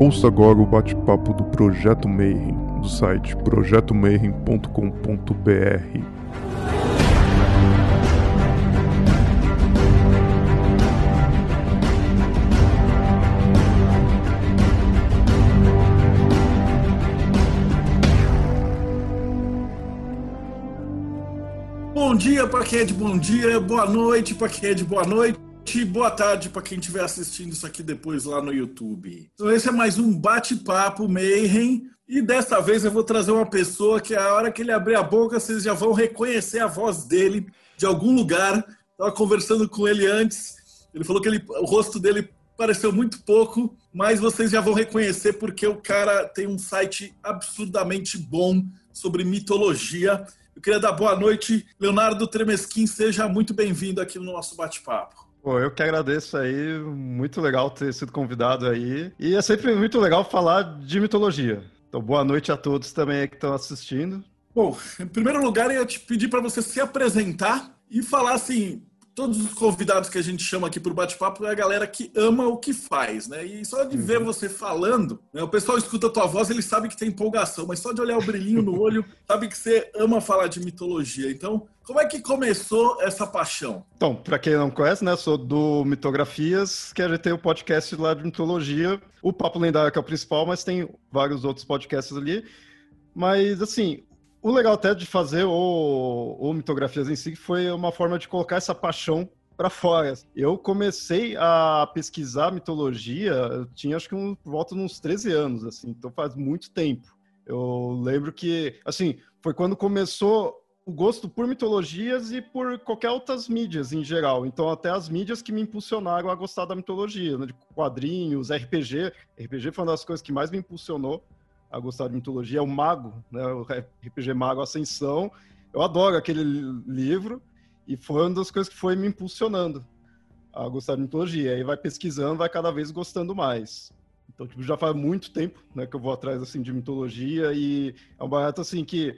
Ouça agora o bate-papo do Projeto Mayhem, do site projetomayhem.com.br. Bom dia para quem é de bom dia, boa noite para quem é de boa noite boa tarde para quem estiver assistindo isso aqui depois lá no YouTube. Então esse é mais um bate-papo Mayhem e desta vez eu vou trazer uma pessoa que a hora que ele abrir a boca vocês já vão reconhecer a voz dele de algum lugar. Estava conversando com ele antes, ele falou que ele, o rosto dele pareceu muito pouco, mas vocês já vão reconhecer porque o cara tem um site absurdamente bom sobre mitologia. Eu queria dar boa noite, Leonardo Tremesquim, seja muito bem-vindo aqui no nosso bate-papo. Pô, eu que agradeço aí, muito legal ter sido convidado aí. E é sempre muito legal falar de mitologia. Então, boa noite a todos também que estão assistindo. Bom, em primeiro lugar, eu ia te pedir para você se apresentar e falar assim, todos os convidados que a gente chama aqui para o bate-papo é a galera que ama o que faz, né? E só de uhum. ver você falando, né, o pessoal escuta a tua voz, ele sabe que tem empolgação, mas só de olhar o brilhinho no olho, sabe que você ama falar de mitologia. Então, como é que começou essa paixão? Então, para quem não conhece, né, sou do Mitografias, que a gente tem o um podcast lá de mitologia, o Papo Lendário que é o principal, mas tem vários outros podcasts ali. Mas, assim, o legal até de fazer o, o Mitografias em si foi uma forma de colocar essa paixão para fora. Eu comecei a pesquisar mitologia, eu tinha acho que um, volta uns 13 anos, assim, então faz muito tempo. Eu lembro que, assim, foi quando começou o gosto por mitologias e por qualquer outras mídias em geral. Então, até as mídias que me impulsionaram a gostar da mitologia, né? de quadrinhos, RPG. RPG foi uma das coisas que mais me impulsionou a gostar de mitologia, é o Mago, né? o RPG Mago Ascensão. Eu adoro aquele livro e foi uma das coisas que foi me impulsionando a gostar de mitologia. Aí vai pesquisando, vai cada vez gostando mais. Então, tipo, já faz muito tempo né, que eu vou atrás assim, de mitologia e é um barato assim que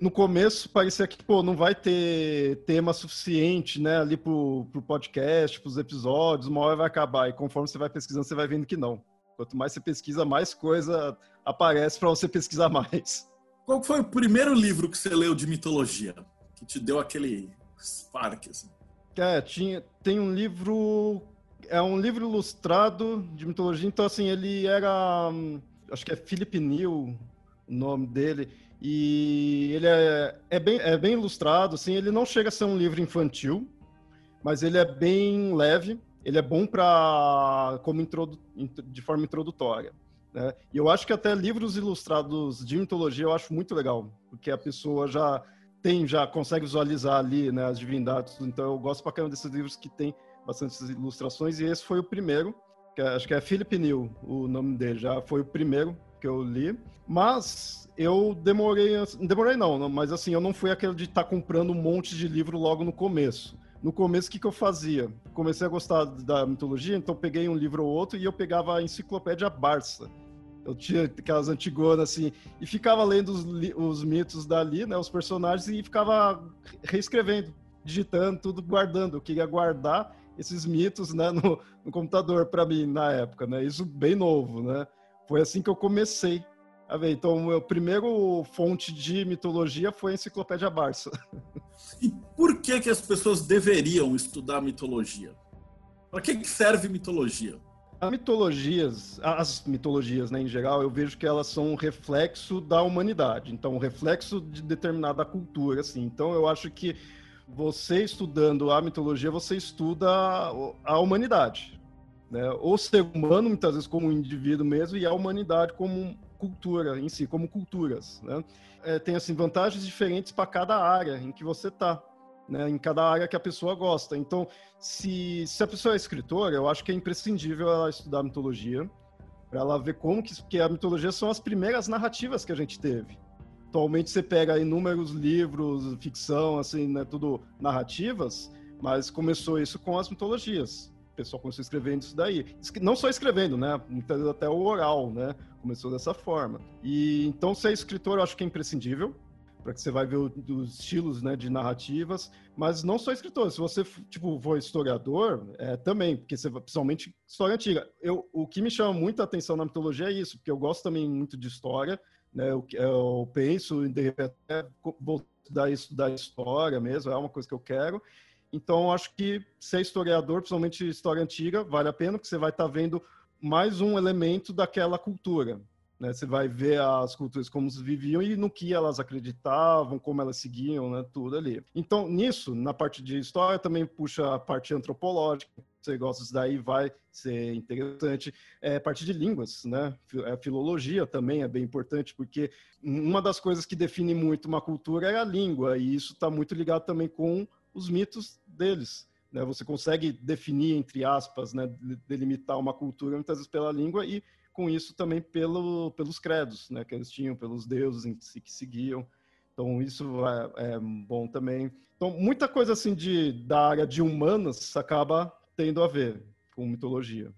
no começo parecia que pô, não vai ter tema suficiente né, ali pro, pro podcast, pros episódios, uma hora vai acabar. E conforme você vai pesquisando, você vai vendo que não. Quanto mais você pesquisa, mais coisa aparece para você pesquisar mais. Qual foi o primeiro livro que você leu de mitologia? Que te deu aquele spark, assim? É, tinha, tem um livro. É um livro ilustrado de mitologia, então assim, ele era. Acho que é Philip Neal o nome dele. E ele é, é, bem, é bem ilustrado, assim, ele não chega a ser um livro infantil, mas ele é bem leve ele é bom para como introdu, de forma introdutória. Né? E eu acho que até livros ilustrados de mitologia eu acho muito legal, porque a pessoa já tem, já consegue visualizar ali né, as divindades. Então eu gosto pra caramba desses livros que tem bastantes ilustrações, e esse foi o primeiro, que é, acho que é Philip Neal, o nome dele, já foi o primeiro que eu li. Mas eu demorei, demorei não, mas assim, eu não fui aquele de estar tá comprando um monte de livro logo no começo no começo, o que, que eu fazia? Comecei a gostar da mitologia, então peguei um livro ou outro e eu pegava a enciclopédia Barça. Eu tinha aquelas antigonas assim, e ficava lendo os, os mitos dali, né, os personagens, e ficava reescrevendo, digitando, tudo guardando. Eu queria guardar esses mitos né, no, no computador para mim na época, né? Isso bem novo, né? Foi assim que eu comecei a ver. Então, meu primeiro fonte de mitologia foi a Enciclopédia Barça. E por que, que as pessoas deveriam estudar mitologia? Para que serve mitologia? As mitologias, as mitologias né, em geral, eu vejo que elas são um reflexo da humanidade, então um reflexo de determinada cultura, assim. Então eu acho que você estudando a mitologia, você estuda a humanidade, né? O ser humano muitas vezes como um indivíduo mesmo e a humanidade como cultura em si, como culturas, né? É, tem assim vantagens diferentes para cada área em que você está, né? Em cada área que a pessoa gosta. Então, se, se a pessoa é escritora, eu acho que é imprescindível ela estudar mitologia para ela ver como que, que a mitologia são as primeiras narrativas que a gente teve. Atualmente você pega inúmeros livros, ficção, assim, né, tudo narrativas, mas começou isso com as mitologias o pessoal começou escrevendo isso daí. Não só escrevendo, né? Até o oral, né? Começou dessa forma. E então ser escritor eu acho que é imprescindível. Para que você vai ver os estilos né, de narrativas, mas não só escritores. Se você tipo for historiador, é, também, porque você principalmente história antiga. Eu, o que me chama muita atenção na mitologia é isso, porque eu gosto também muito de história, né? Eu, eu penso em de repente vou estudar história mesmo, é uma coisa que eu quero. Então, acho que ser historiador, principalmente história antiga, vale a pena, porque você vai estar tá vendo mais um elemento daquela cultura. Né? Você vai ver as culturas como viviam e no que elas acreditavam, como elas seguiam, né? tudo ali. Então, nisso, na parte de história, também puxa a parte antropológica. Você gosta disso daí, vai ser interessante. É, parte de línguas, né? A filologia também é bem importante, porque uma das coisas que define muito uma cultura é a língua, e isso está muito ligado também com os mitos deles. Né? Você consegue definir, entre aspas, né? delimitar uma cultura muitas vezes pela língua e com isso também pelo, pelos credos né, que eles tinham, pelos deuses em si que seguiam. Então, isso é, é, bom também. Então, muita coisa assim de, da área de humanas acaba tendo a ver com mitologia.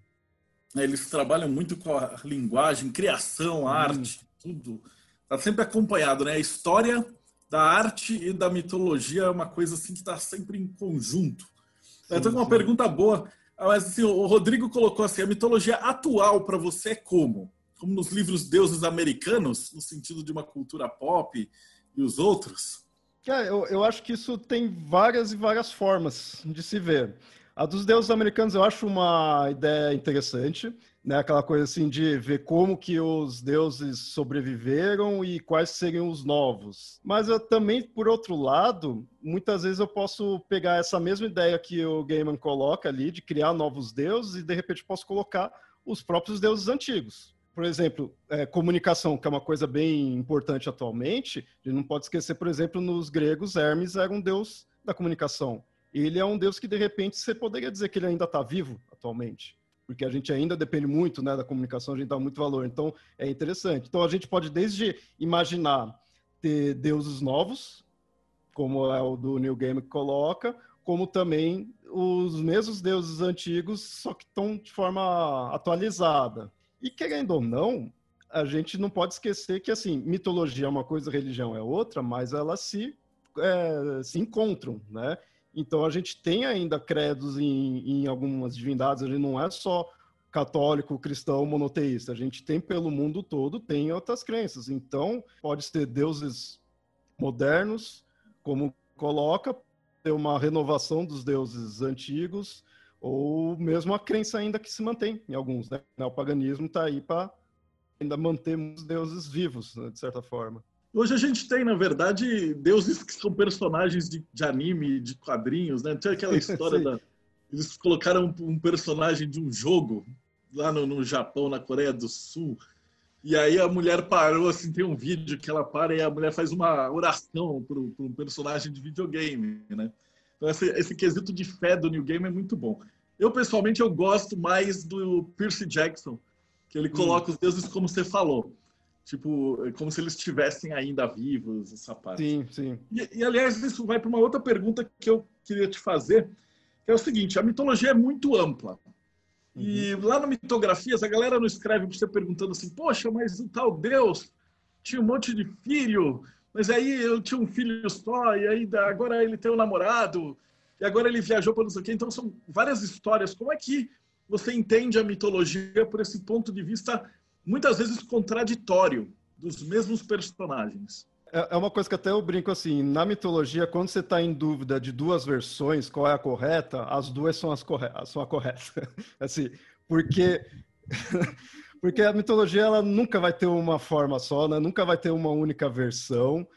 É, eles trabalham muito com a linguagem, criação, hum. arte, tudo. Está sempre acompanhado, né? A história da arte e da mitologia é uma coisa assim que está sempre em conjunto. Sim, então, uma sim. pergunta boa. Mas assim, o Rodrigo colocou assim: a mitologia atual para você é como? Como nos livros deuses americanos, no sentido de uma cultura pop e os outros? É, eu, eu acho que isso tem várias e várias formas de se ver. A dos deuses americanos eu acho uma ideia interessante né? Aquela coisa assim de ver como que os deuses sobreviveram e quais seriam os novos. Mas eu também, por outro lado, muitas vezes eu posso pegar essa mesma ideia que o Gaiman coloca ali de criar novos deuses e de repente posso colocar os próprios deuses antigos. Por exemplo, é, comunicação, que é uma coisa bem importante atualmente, a gente não pode esquecer, por exemplo, nos gregos, Hermes era um deus da comunicação. Ele é um deus que, de repente, você poderia dizer que ele ainda está vivo atualmente porque a gente ainda depende muito né, da comunicação, a gente dá muito valor. Então, é interessante. Então, a gente pode desde imaginar ter deuses novos, como é o do New Game que coloca, como também os mesmos deuses antigos, só que estão de forma atualizada. E querendo ou não, a gente não pode esquecer que assim mitologia é uma coisa, religião é outra, mas elas se é, se encontram, né? Então a gente tem ainda credos em, em algumas divindades, gente não é só católico, cristão, monoteísta. A gente tem pelo mundo todo, tem outras crenças. Então, pode ser deuses modernos, como coloca, ter uma renovação dos deuses antigos, ou mesmo a crença ainda que se mantém em alguns. Né? O paganismo está aí para ainda manter os deuses vivos, né, de certa forma. Hoje a gente tem, na verdade, deuses que são personagens de, de anime, de quadrinhos, né? Tem aquela história da. Eles colocaram um personagem de um jogo lá no, no Japão, na Coreia do Sul. E aí a mulher parou, assim, tem um vídeo que ela para e a mulher faz uma oração para um personagem de videogame, né? Então esse, esse quesito de fé do New Game é muito bom. Eu, pessoalmente, eu gosto mais do Percy Jackson, que ele coloca hum. os deuses como você falou tipo, é como se eles estivessem ainda vivos, essa parte. Sim, sim. E, e aliás, isso vai para uma outra pergunta que eu queria te fazer, que é o seguinte: a mitologia é muito ampla. Uhum. E lá no Mitografias, a galera não escreve para você perguntando assim, poxa, mas o tal Deus tinha um monte de filho, mas aí eu tinha um filho só, e aí agora ele tem um namorado, e agora ele viajou para não sei o quê. Então são várias histórias. Como é que você entende a mitologia por esse ponto de vista muitas vezes contraditório dos mesmos personagens. É, é uma coisa que até eu brinco assim, na mitologia, quando você está em dúvida de duas versões, qual é a correta, as duas são, as corre são a correta. assim, porque... porque a mitologia ela nunca vai ter uma forma só, né? nunca vai ter uma única versão.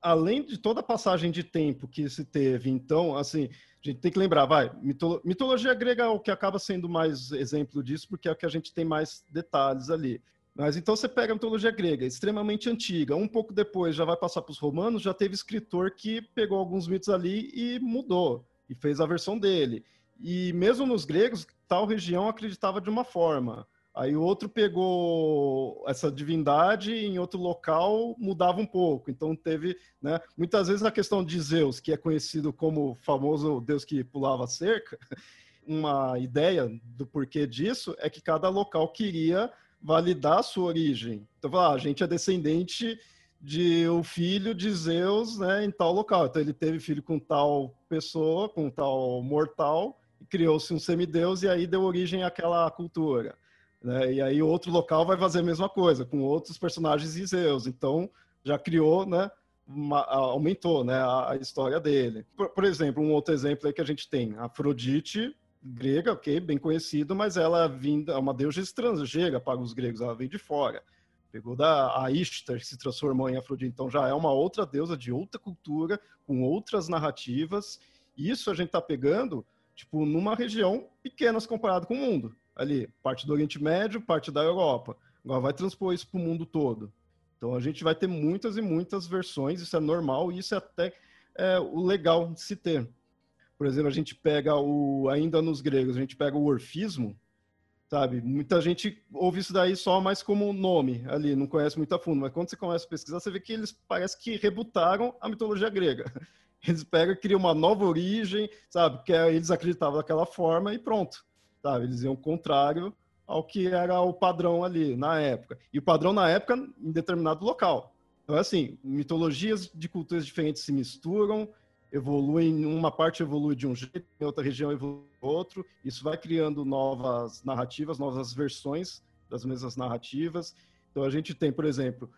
Além de toda a passagem de tempo que se teve, então, assim, a gente tem que lembrar, vai, mitolo mitologia grega é o que acaba sendo mais exemplo disso, porque é o que a gente tem mais detalhes ali. Mas então você pega a mitologia grega, extremamente antiga, um pouco depois já vai passar para os romanos, já teve escritor que pegou alguns mitos ali e mudou, e fez a versão dele. E mesmo nos gregos, tal região acreditava de uma forma. Aí o outro pegou essa divindade em outro local mudava um pouco. Então teve, né, muitas vezes a questão de Zeus, que é conhecido como o famoso deus que pulava cerca, uma ideia do porquê disso é que cada local queria validar a sua origem. Então, ah, a gente é descendente de o filho de Zeus, né, em tal local. Então ele teve filho com tal pessoa, com tal mortal, criou-se um semideus e aí deu origem àquela cultura. Né? E aí outro local vai fazer a mesma coisa, com outros personagens de Zeus. Então já criou, né, uma, aumentou né, a, a, história dele. Por, por, exemplo, um outro exemplo que a gente tem, Afrodite, grega, ok, bem conhecido, mas ela vinda, é uma deusa estrangeira para os gregos, ela vem de fora. Pegou da a Ishtar, que se transformou em Afrodite, então já é uma outra deusa de outra cultura, com outras narrativas. Isso a gente está pegando, tipo, numa região pequena comparado com o mundo. Ali, parte do Oriente Médio, parte da Europa. Agora vai transpor isso para o mundo todo. Então a gente vai ter muitas e muitas versões, isso é normal e isso é até é, o legal de se ter. Por exemplo, a gente pega o ainda nos gregos, a gente pega o orfismo, sabe? Muita gente ouve isso daí só mais como nome ali, não conhece muito a fundo, mas quando você começa a pesquisar, você vê que eles parece que rebutaram a mitologia grega. Eles pegam criam uma nova origem, sabe? Que é, eles acreditavam daquela forma e pronto, sabe? Eles iam contrário ao que era o padrão ali na época. E o padrão na época em determinado local. Então, é assim, mitologias de culturas diferentes se misturam, evoluem, uma parte evolui de um jeito, em outra região evolui outro. Isso vai criando novas narrativas, novas versões das mesmas narrativas. Então a gente tem, por exemplo,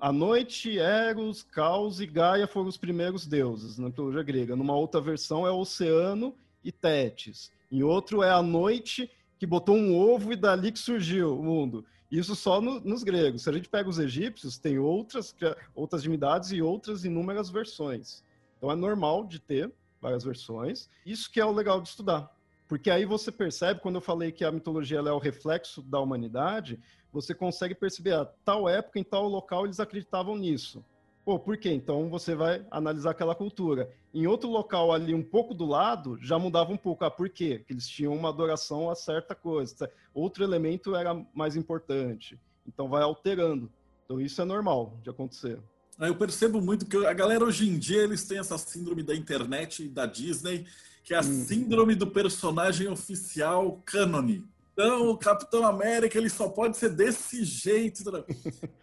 a noite, Eros, Caos e Gaia foram os primeiros deuses na mitologia grega. Numa outra versão é Oceano e Tétis. Em outro é a noite que botou um ovo e dali que surgiu o mundo. Isso só no, nos gregos. Se a gente pega os egípcios, tem outras, outras divindades e outras inúmeras versões. Então é normal de ter várias versões. Isso que é o legal de estudar. Porque aí você percebe, quando eu falei que a mitologia é o reflexo da humanidade, você consegue perceber, a tal época, em tal local, eles acreditavam nisso. Pô, por quê? Então você vai analisar aquela cultura. Em outro local ali, um pouco do lado, já mudava um pouco. Ah, por quê? Porque eles tinham uma adoração a certa coisa. Outro elemento era mais importante. Então vai alterando. Então isso é normal de acontecer. Eu percebo muito que a galera hoje em dia eles têm essa síndrome da internet e da Disney, que é a hum. síndrome do personagem oficial cânone. Então, o Capitão América ele só pode ser desse jeito.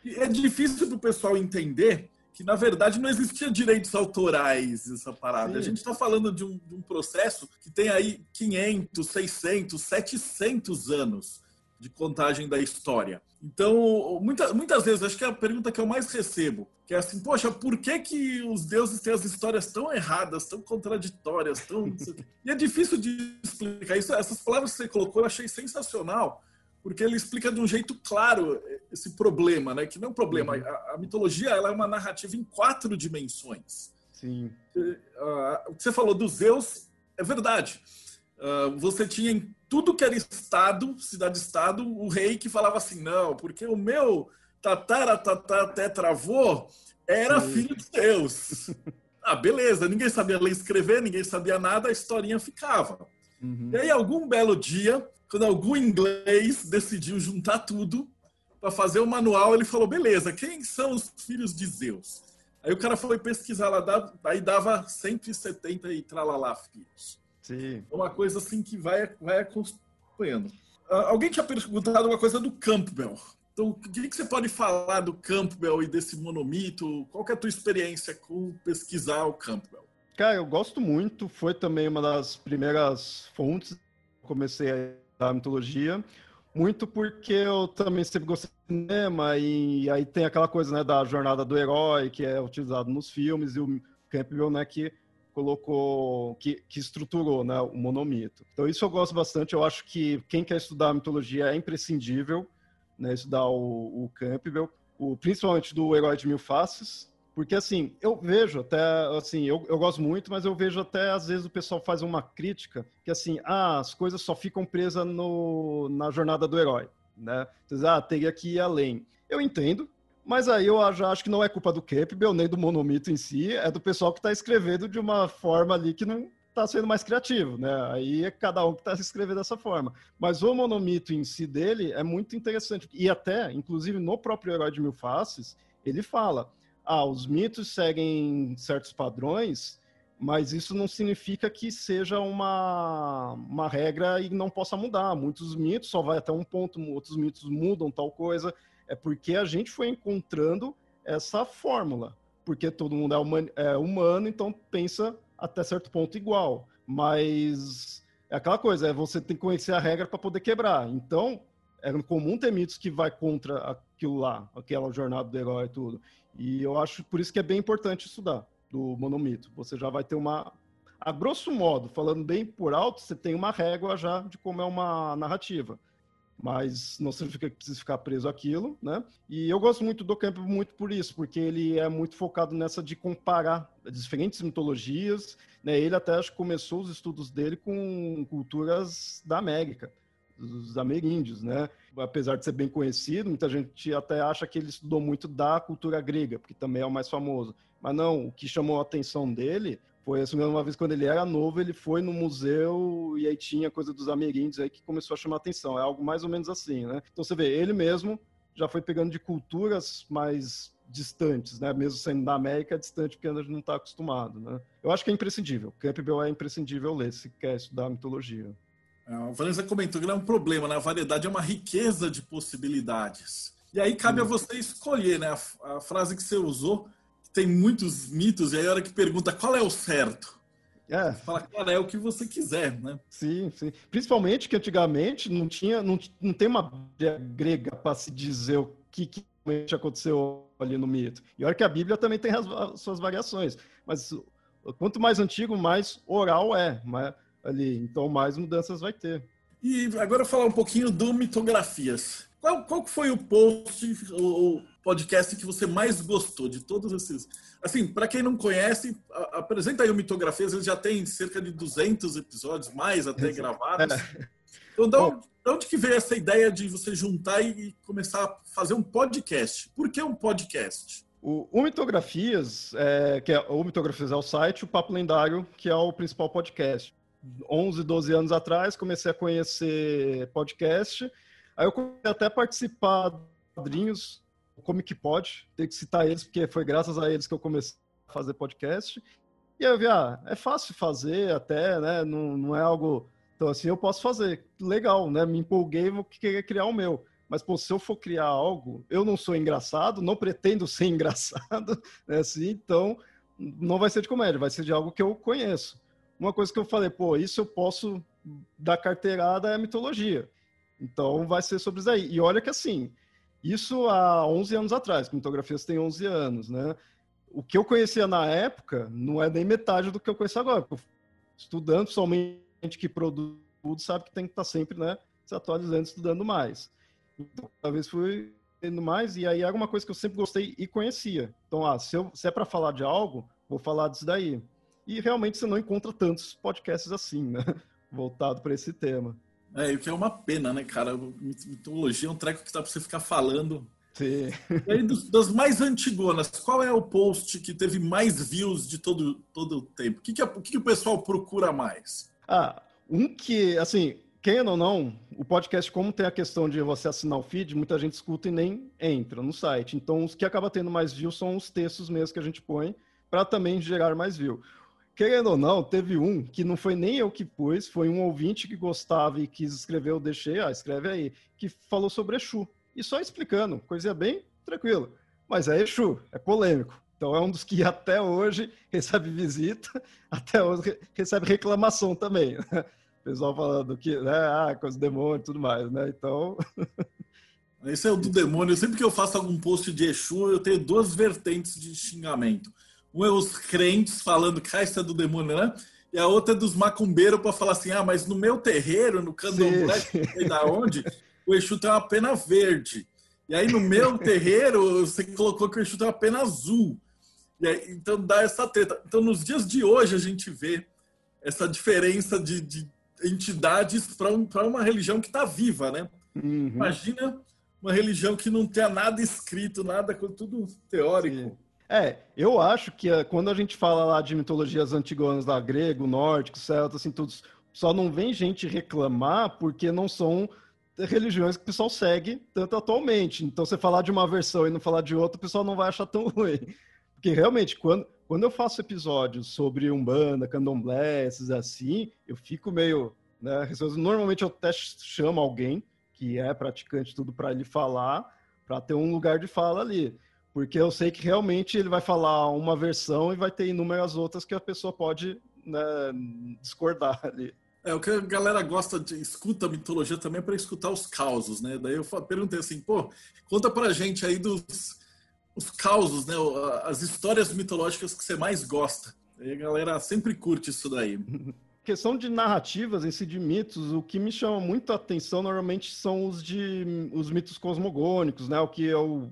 E é difícil para o pessoal entender que, na verdade, não existia direitos autorais essa parada. Sim. A gente está falando de um, de um processo que tem aí 500, 600, 700 anos de contagem da história. Então, muita, muitas vezes, acho que é a pergunta que eu mais recebo, que é assim, poxa, por que, que os deuses têm as histórias tão erradas, tão contraditórias, tão... e é difícil de explicar isso. Essas palavras que você colocou eu achei sensacional, porque ele explica de um jeito claro esse problema, né? Que não é um problema. Uhum. A, a, mitologia ela é uma narrativa em quatro dimensões. Sim. Uh, o que você falou dos Zeus é verdade. Uh, você tinha em tudo que era estado, cidade-estado, o rei que falava assim, não, porque o meu tatara, tatara tetravô era Sim. filho de Deus. ah, beleza, ninguém sabia ler e escrever, ninguém sabia nada, a historinha ficava. Uhum. E aí, algum belo dia, quando algum inglês decidiu juntar tudo para fazer o manual, ele falou, beleza, quem são os filhos de Zeus? Aí o cara foi pesquisar lá, aí dava 170 e tralalá filhos. Sim. É uma coisa assim que vai, vai acompanhando. Uh, alguém tinha perguntado uma coisa do Campbell. Então, o que, que você pode falar do Campbell e desse monomito? Qual é a tua experiência com pesquisar o Campbell? Cara, eu gosto muito. Foi também uma das primeiras fontes que comecei a mitologia. Muito porque eu também sempre gostei de cinema e aí tem aquela coisa né, da jornada do herói que é utilizado nos filmes e o Campbell, né, que colocou, que, que estruturou né, o monomito. Então isso eu gosto bastante, eu acho que quem quer estudar mitologia é imprescindível, né, estudar o, o Campbell, o, principalmente do Herói de Mil Faces, porque assim, eu vejo até, assim, eu, eu gosto muito, mas eu vejo até às vezes o pessoal faz uma crítica que assim, ah, as coisas só ficam presas no, na jornada do herói, né? Então, ah, teria que ir além. Eu entendo, mas aí eu já acho que não é culpa do Campbell, nem do monomito em si, é do pessoal que está escrevendo de uma forma ali que não está sendo mais criativo, né? Aí é cada um que está escrevendo dessa forma. Mas o monomito em si dele é muito interessante. E até, inclusive, no próprio Herói de Mil Faces, ele fala: ah, os mitos seguem certos padrões, mas isso não significa que seja uma, uma regra e não possa mudar. Muitos mitos só vai até um ponto, outros mitos mudam tal coisa é porque a gente foi encontrando essa fórmula, porque todo mundo é, human, é humano, então pensa até certo ponto igual. Mas é aquela coisa, é você tem que conhecer a regra para poder quebrar. Então, é comum ter mitos que vai contra aquilo lá, aquela jornada do herói e tudo. E eu acho por isso que é bem importante estudar do monomito. Você já vai ter uma. A grosso modo, falando bem por alto, você tem uma régua já de como é uma narrativa. Mas não significa que precisa ficar preso àquilo, né? E eu gosto muito do Campbell muito por isso, porque ele é muito focado nessa de comparar diferentes mitologias. Né? Ele até acho que começou os estudos dele com culturas da América dos ameríndios, né? Apesar de ser bem conhecido, muita gente até acha que ele estudou muito da cultura grega, porque também é o mais famoso. Mas não, o que chamou a atenção dele foi assim, uma vez quando ele era novo, ele foi no museu e aí tinha coisa dos ameríndios aí que começou a chamar atenção. É algo mais ou menos assim, né? Então você vê, ele mesmo já foi pegando de culturas mais distantes, né? Mesmo sendo da América, é distante porque a gente não está acostumado, né? Eu acho que é imprescindível. Campbell é imprescindível ler se quer estudar mitologia. É, a Vanessa comentou que não é um problema, né? A variedade é uma riqueza de possibilidades. E aí cabe a você escolher, né? A, a frase que você usou, tem muitos mitos, e aí a hora que pergunta qual é o certo. É. Fala, cara, é o que você quiser, né? Sim, sim. Principalmente que antigamente não tinha, não, não tem uma grega para se dizer o que, que aconteceu ali no mito. E olha que a Bíblia também tem as, as suas variações, mas quanto mais antigo, mais oral é. Mas ali. Então, mais mudanças vai ter. E agora falar um pouquinho do Mitografias. Qual, qual foi o post, o podcast que você mais gostou de todos esses? Assim, para quem não conhece, apresenta aí o Mitografias, ele já tem cerca de 200 episódios, mais até gravados. É. Então, de onde, de onde que veio essa ideia de você juntar e começar a fazer um podcast? Por que um podcast? O, o Mitografias, é, que é, o Mitografias é o site, o Papo Lendário, que é o principal podcast. 11, 12 anos atrás, comecei a conhecer podcast. Aí eu comecei até participar de quadrinhos, como que pode, ter que citar eles, porque foi graças a eles que eu comecei a fazer podcast. E aí eu vi, ah, é fácil fazer até, né? Não, não é algo. Então, assim, eu posso fazer. Legal, né? Me empolguei, vou querer criar o meu. Mas, pô, se eu for criar algo, eu não sou engraçado, não pretendo ser engraçado, né? Assim, então, não vai ser de comédia, vai ser de algo que eu conheço uma coisa que eu falei, pô, isso eu posso dar carteirada é mitologia. Então vai ser sobre isso aí. E olha que assim, isso há 11 anos atrás, que mitografias tem 11 anos, né? O que eu conhecia na época não é nem metade do que eu conheço agora. Estudando, somente que produz tudo, sabe que tem que estar sempre, né, se atualizando, estudando mais. Então, talvez fui tendo mais, e aí era uma coisa que eu sempre gostei e conhecia. Então, ah, se, eu, se é para falar de algo, vou falar disso daí. E realmente você não encontra tantos podcasts assim, né? Voltado para esse tema. É, o que é uma pena, né, cara? Mitologia é um treco que dá para você ficar falando. Sim. E aí, das mais antigonas, qual é o post que teve mais views de todo, todo o tempo? O que, que, o, que, que o pessoal procura mais? Ah, um que, assim, quem ou não, o podcast, como tem a questão de você assinar o feed, muita gente escuta e nem entra no site. Então, os que acaba tendo mais views são os textos mesmo que a gente põe para também gerar mais view. Querendo ou não, teve um que não foi nem eu que pus, foi um ouvinte que gostava e quis escrever, eu deixei, ah, escreve aí, que falou sobre Exu. E só explicando, coisa bem tranquila. Mas é Exu, é polêmico. Então é um dos que até hoje recebe visita, até hoje recebe reclamação também. O pessoal falando que, né, ah, com os demônios e tudo mais, né? Então. Esse é o do demônio. Sempre que eu faço algum post de Exu, eu tenho duas vertentes de xingamento. Um é os crentes falando que é do demônio, né? E a outra é dos macumbeiros para falar assim: ah, mas no meu terreiro, no candomblé, não sei da onde, o Exu tem uma pena verde. E aí no meu terreiro, você colocou que o Exu tem uma pena azul. E aí, então dá essa treta. Então nos dias de hoje a gente vê essa diferença de, de entidades para um, uma religião que está viva, né? Uhum. Imagina uma religião que não tenha nada escrito, nada, tudo teórico. Sim. É, eu acho que eh, quando a gente fala lá de mitologias antigonas da grego, nórdico, celta, assim, tudo, só não vem gente reclamar porque não são religiões que o pessoal segue tanto atualmente. Então, você falar de uma versão e não falar de outra, o pessoal não vai achar tão ruim. Porque realmente, quando, quando eu faço episódios sobre Umbanda, Candomblé, esses assim, eu fico meio. Né, normalmente eu até chamo alguém que é praticante tudo para ele falar, para ter um lugar de fala ali. Porque eu sei que realmente ele vai falar uma versão e vai ter inúmeras outras que a pessoa pode né, discordar ali. É, o que a galera gosta de escuta a mitologia também é para escutar os causos, né? Daí eu perguntei assim, pô, conta pra gente aí dos os causos, né? As histórias mitológicas que você mais gosta. E a galera sempre curte isso daí. questão de narrativas em si, de mitos, o que me chama muito a atenção normalmente são os de os mitos cosmogônicos, né? O que eu,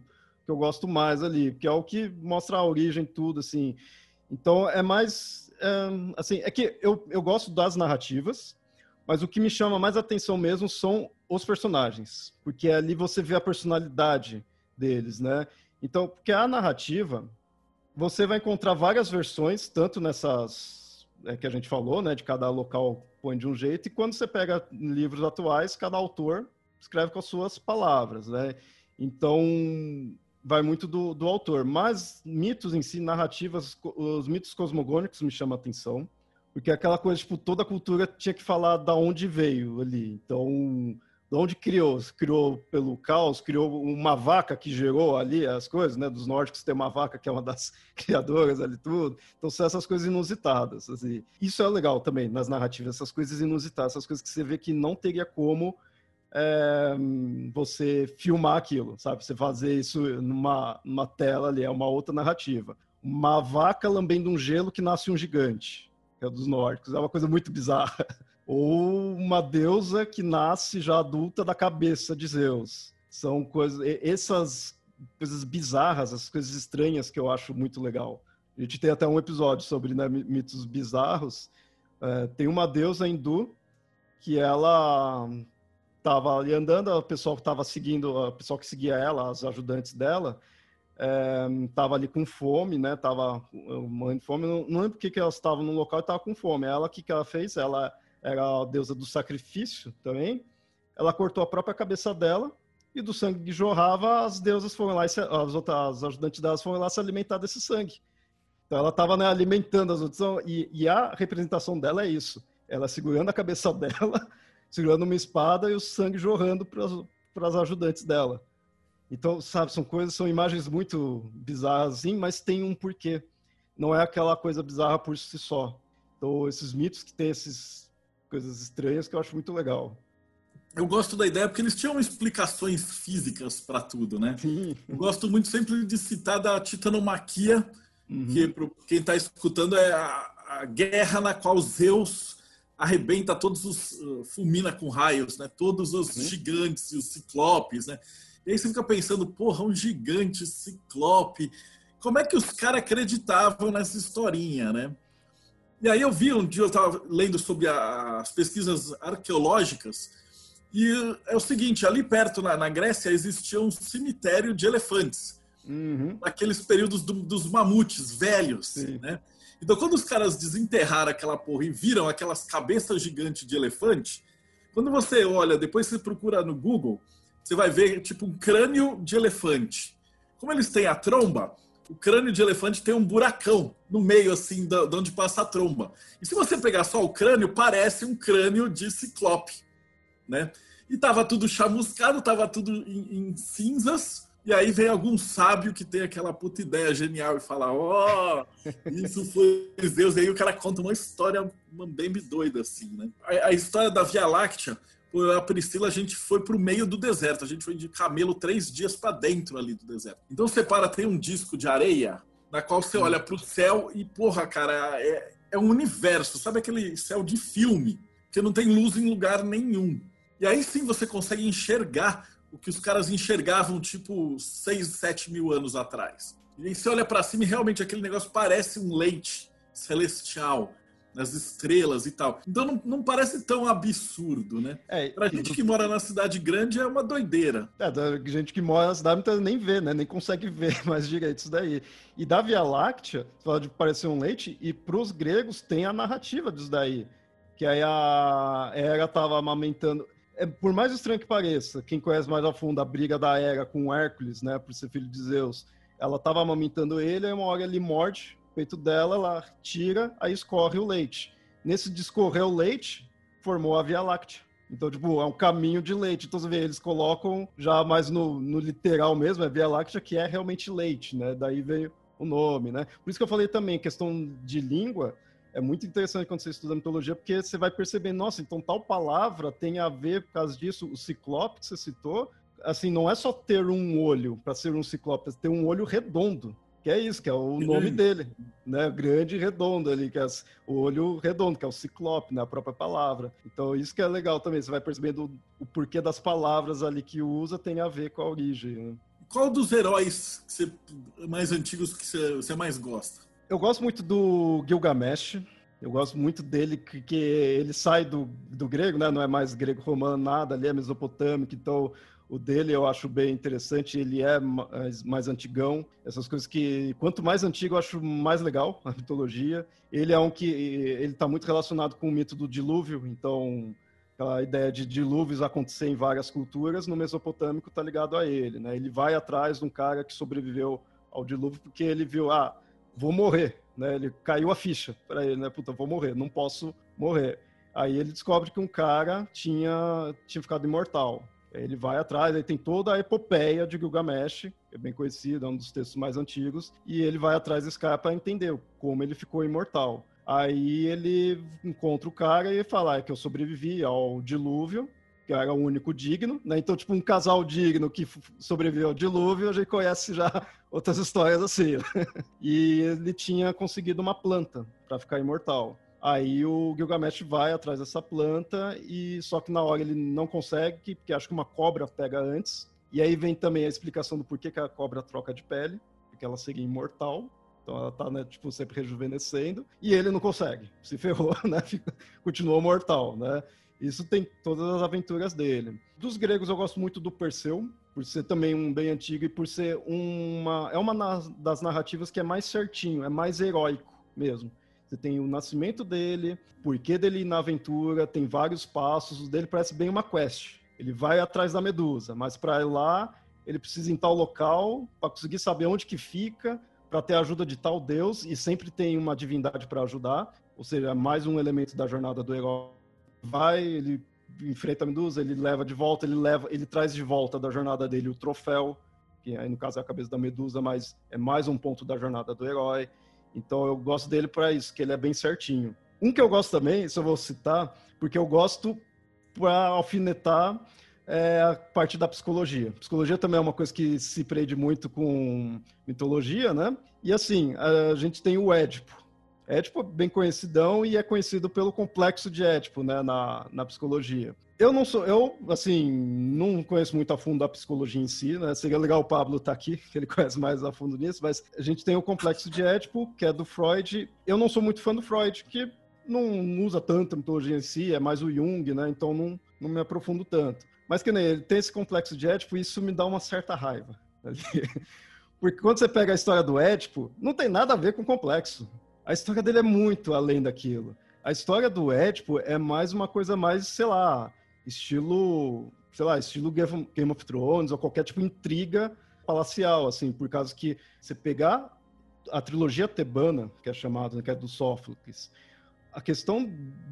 que eu gosto mais ali, que é o que mostra a origem, tudo, assim. Então, é mais, é, assim, é que eu, eu gosto das narrativas, mas o que me chama mais atenção mesmo são os personagens, porque ali você vê a personalidade deles, né? Então, porque a narrativa, você vai encontrar várias versões, tanto nessas é, que a gente falou, né, de cada local põe de um jeito, e quando você pega livros atuais, cada autor escreve com as suas palavras, né? Então, vai muito do, do autor. Mas mitos em si, narrativas, os mitos cosmogônicos me chamam a atenção, porque é aquela coisa, tipo, toda a cultura tinha que falar da onde veio ali. Então, de onde criou? Criou pelo caos, criou uma vaca que gerou ali as coisas, né? Dos nórdicos tem uma vaca que é uma das criadoras ali tudo. Então são essas coisas inusitadas. Assim. Isso é legal também nas narrativas, essas coisas inusitadas, essas coisas que você vê que não teria como é, você filmar aquilo, sabe? Você fazer isso numa, numa tela ali, é uma outra narrativa. Uma vaca lambendo um gelo que nasce um gigante, que é dos nórdicos, é uma coisa muito bizarra ou uma deusa que nasce já adulta da cabeça de Zeus. São coisas, essas coisas bizarras, as coisas estranhas que eu acho muito legal. A gente tem até um episódio sobre né, mitos bizarros. É, tem uma deusa hindu que ela estava ali andando, o pessoal que estava seguindo, o pessoal que seguia ela, as ajudantes dela, estava é, ali com fome, né? Tava morrendo de fome. Não, não lembro porque que elas estavam no local e estava com fome. Ela, o que, que ela fez? Ela era a deusa do sacrifício também. Ela cortou a própria cabeça dela e do sangue que jorrava, as deusas foram lá, se, as outras ajudantes delas foram lá se alimentar desse sangue. Então ela estava né, alimentando as outras, e, e, a representação dela é isso: ela segurando a cabeça dela, segurando uma espada e o sangue jorrando para as ajudantes dela. Então, sabe, são coisas, são imagens muito bizarras, assim, mas tem um porquê. Não é aquela coisa bizarra por si só. Então, esses mitos que tem esses coisas estranhas que eu acho muito legal. Eu gosto da ideia porque eles tinham explicações físicas para tudo, né? Sim. Eu gosto muito sempre de citar da titanomaquia, uhum. que para quem está escutando é a, a, guerra na qual Zeus arrebenta todos os uh, fulmina com raios, né? Todos os uhum. gigantes e os ciclopes, né? E aí você fica pensando, porra, um gigante ciclope. Como é que os caras acreditavam nessa historinha, né? E aí eu vi um dia, eu estava lendo sobre as pesquisas arqueológicas, e é o seguinte, ali perto, na, na Grécia, existia um cemitério de elefantes, uhum. naqueles períodos do, dos mamutes velhos, né? Então, quando os caras desenterraram aquela porra e viram aquelas cabeças gigantes de elefante, quando você olha, depois você procura no Google, você vai ver tipo um crânio de elefante. Como eles têm a tromba, o crânio de elefante tem um buracão no meio, assim, de onde passa a tromba. E se você pegar só o crânio, parece um crânio de ciclope, né? E tava tudo chamuscado, tava tudo em, em cinzas, e aí vem algum sábio que tem aquela puta ideia genial e fala: Ó, oh, isso foi Deus. E aí o cara conta uma história bem doida, assim, né? A, a história da Via Láctea a Priscila, a gente foi para o meio do deserto. A gente foi de camelo três dias para dentro ali do deserto. Então você para, tem um disco de areia, na qual você olha para o céu e, porra, cara, é, é um universo. Sabe aquele céu de filme? Que não tem luz em lugar nenhum. E aí sim você consegue enxergar o que os caras enxergavam, tipo, seis, sete mil anos atrás. E aí você olha para cima e realmente aquele negócio parece um leite celestial nas estrelas e tal. Então não, não parece tão absurdo, né? É, pra gente que mora na cidade grande é uma doideira. É, da gente que mora na cidade nem vê, né? Nem consegue ver mais direito isso daí. E da Via Láctea, você fala de parecer um leite, e pros gregos tem a narrativa disso daí. Que aí a Hera tava amamentando. É, por mais estranho que pareça, quem conhece mais a fundo a briga da Hera com Hércules, né? Por ser filho de Zeus, ela tava amamentando ele, e uma hora ele morde peito dela, ela tira, aí escorre o leite. Nesse discorrer o leite, formou a Via Láctea. Então, tipo, é um caminho de leite. Então, você vê, eles colocam já mais no, no literal mesmo, é Via Láctea, que é realmente leite, né? Daí veio o nome, né? Por isso que eu falei também, questão de língua, é muito interessante quando você estuda mitologia, porque você vai perceber, nossa, então tal palavra tem a ver, por causa disso, o ciclope que você citou, assim, não é só ter um olho para ser um ciclope, é ter um olho redondo, que é isso, que é o nome dele, né? Grande e redondo ali, que é o olho redondo, que é o ciclope, né? A própria palavra. Então, isso que é legal também, você vai percebendo o porquê das palavras ali que usa tem a ver com a origem, né? Qual dos heróis você, mais antigos que você, você mais gosta? Eu gosto muito do Gilgamesh. Eu gosto muito dele, que, ele sai do, do grego, né? Não é mais grego-romano, nada, ali é mesopotâmico. Então, o dele eu acho bem interessante. Ele é mais, mais antigão. Essas coisas que, quanto mais antigo, eu acho mais legal a mitologia. Ele é um que ele está muito relacionado com o mito do dilúvio. Então, a ideia de dilúvios acontecer em várias culturas, no mesopotâmico está ligado a ele, né? Ele vai atrás de um cara que sobreviveu ao dilúvio porque ele viu, ah, vou morrer, né? Ele caiu a ficha para ele, né? Puta, vou morrer, não posso morrer. Aí ele descobre que um cara tinha, tinha ficado imortal. Ele vai atrás, aí tem toda a epopeia de Gilgamesh, é bem conhecida, é um dos textos mais antigos, e ele vai atrás desse cara para entender como ele ficou imortal. Aí ele encontra o cara e fala ah, que eu sobrevivi ao dilúvio, que era o único digno, né? Então, tipo, um casal digno que sobreviveu ao dilúvio, a gente conhece já outras histórias assim. e ele tinha conseguido uma planta para ficar imortal. Aí o Gilgamesh vai atrás dessa planta e só que na hora ele não consegue, porque acho que uma cobra pega antes. E aí vem também a explicação do porquê que a cobra troca de pele, porque ela seria imortal. Então ela tá, né, tipo, sempre rejuvenescendo. E ele não consegue. Se ferrou, né? Continuou mortal, né? Isso tem todas as aventuras dele. Dos gregos eu gosto muito do Perseu, por ser também um bem antigo e por ser uma é uma das narrativas que é mais certinho, é mais heróico mesmo. Você tem o nascimento dele, porquê dele ir na aventura, tem vários passos, o dele parece bem uma quest. Ele vai atrás da Medusa, mas para ir lá, ele precisa ir em tal local para conseguir saber onde que fica, para ter a ajuda de tal deus e sempre tem uma divindade para ajudar, ou seja, mais um elemento da jornada do herói vai, ele enfrenta a Medusa, ele leva de volta, ele leva, ele traz de volta da jornada dele o troféu, que aí no caso é a cabeça da Medusa, mas é mais um ponto da jornada do herói. Então eu gosto dele para isso, que ele é bem certinho. Um que eu gosto também, isso eu vou citar, porque eu gosto para alfinetar é a parte da psicologia. Psicologia também é uma coisa que se prende muito com mitologia, né? E assim, a gente tem o Édipo. Édipo é bem conhecidão e é conhecido pelo complexo de Édipo, né, na, na psicologia. Eu não sou, eu, assim, não conheço muito a fundo a psicologia em si, né? Seria legal o Pablo estar tá aqui, que ele conhece mais a fundo nisso, mas a gente tem o complexo de Édipo, que é do Freud. Eu não sou muito fã do Freud, que não usa tanto a mitologia em si, é mais o Jung, né? Então não, não me aprofundo tanto. Mas que nem ele tem esse complexo de Édipo, e isso me dá uma certa raiva. Porque quando você pega a história do Édipo, não tem nada a ver com o complexo a história dele é muito além daquilo. A história do Édipo é mais uma coisa mais, sei lá, estilo, sei lá, estilo Game of Thrones ou qualquer tipo de intriga palacial, assim, por causa que você pegar a trilogia tebana, que é chamada, né, que é do Sófocles, a questão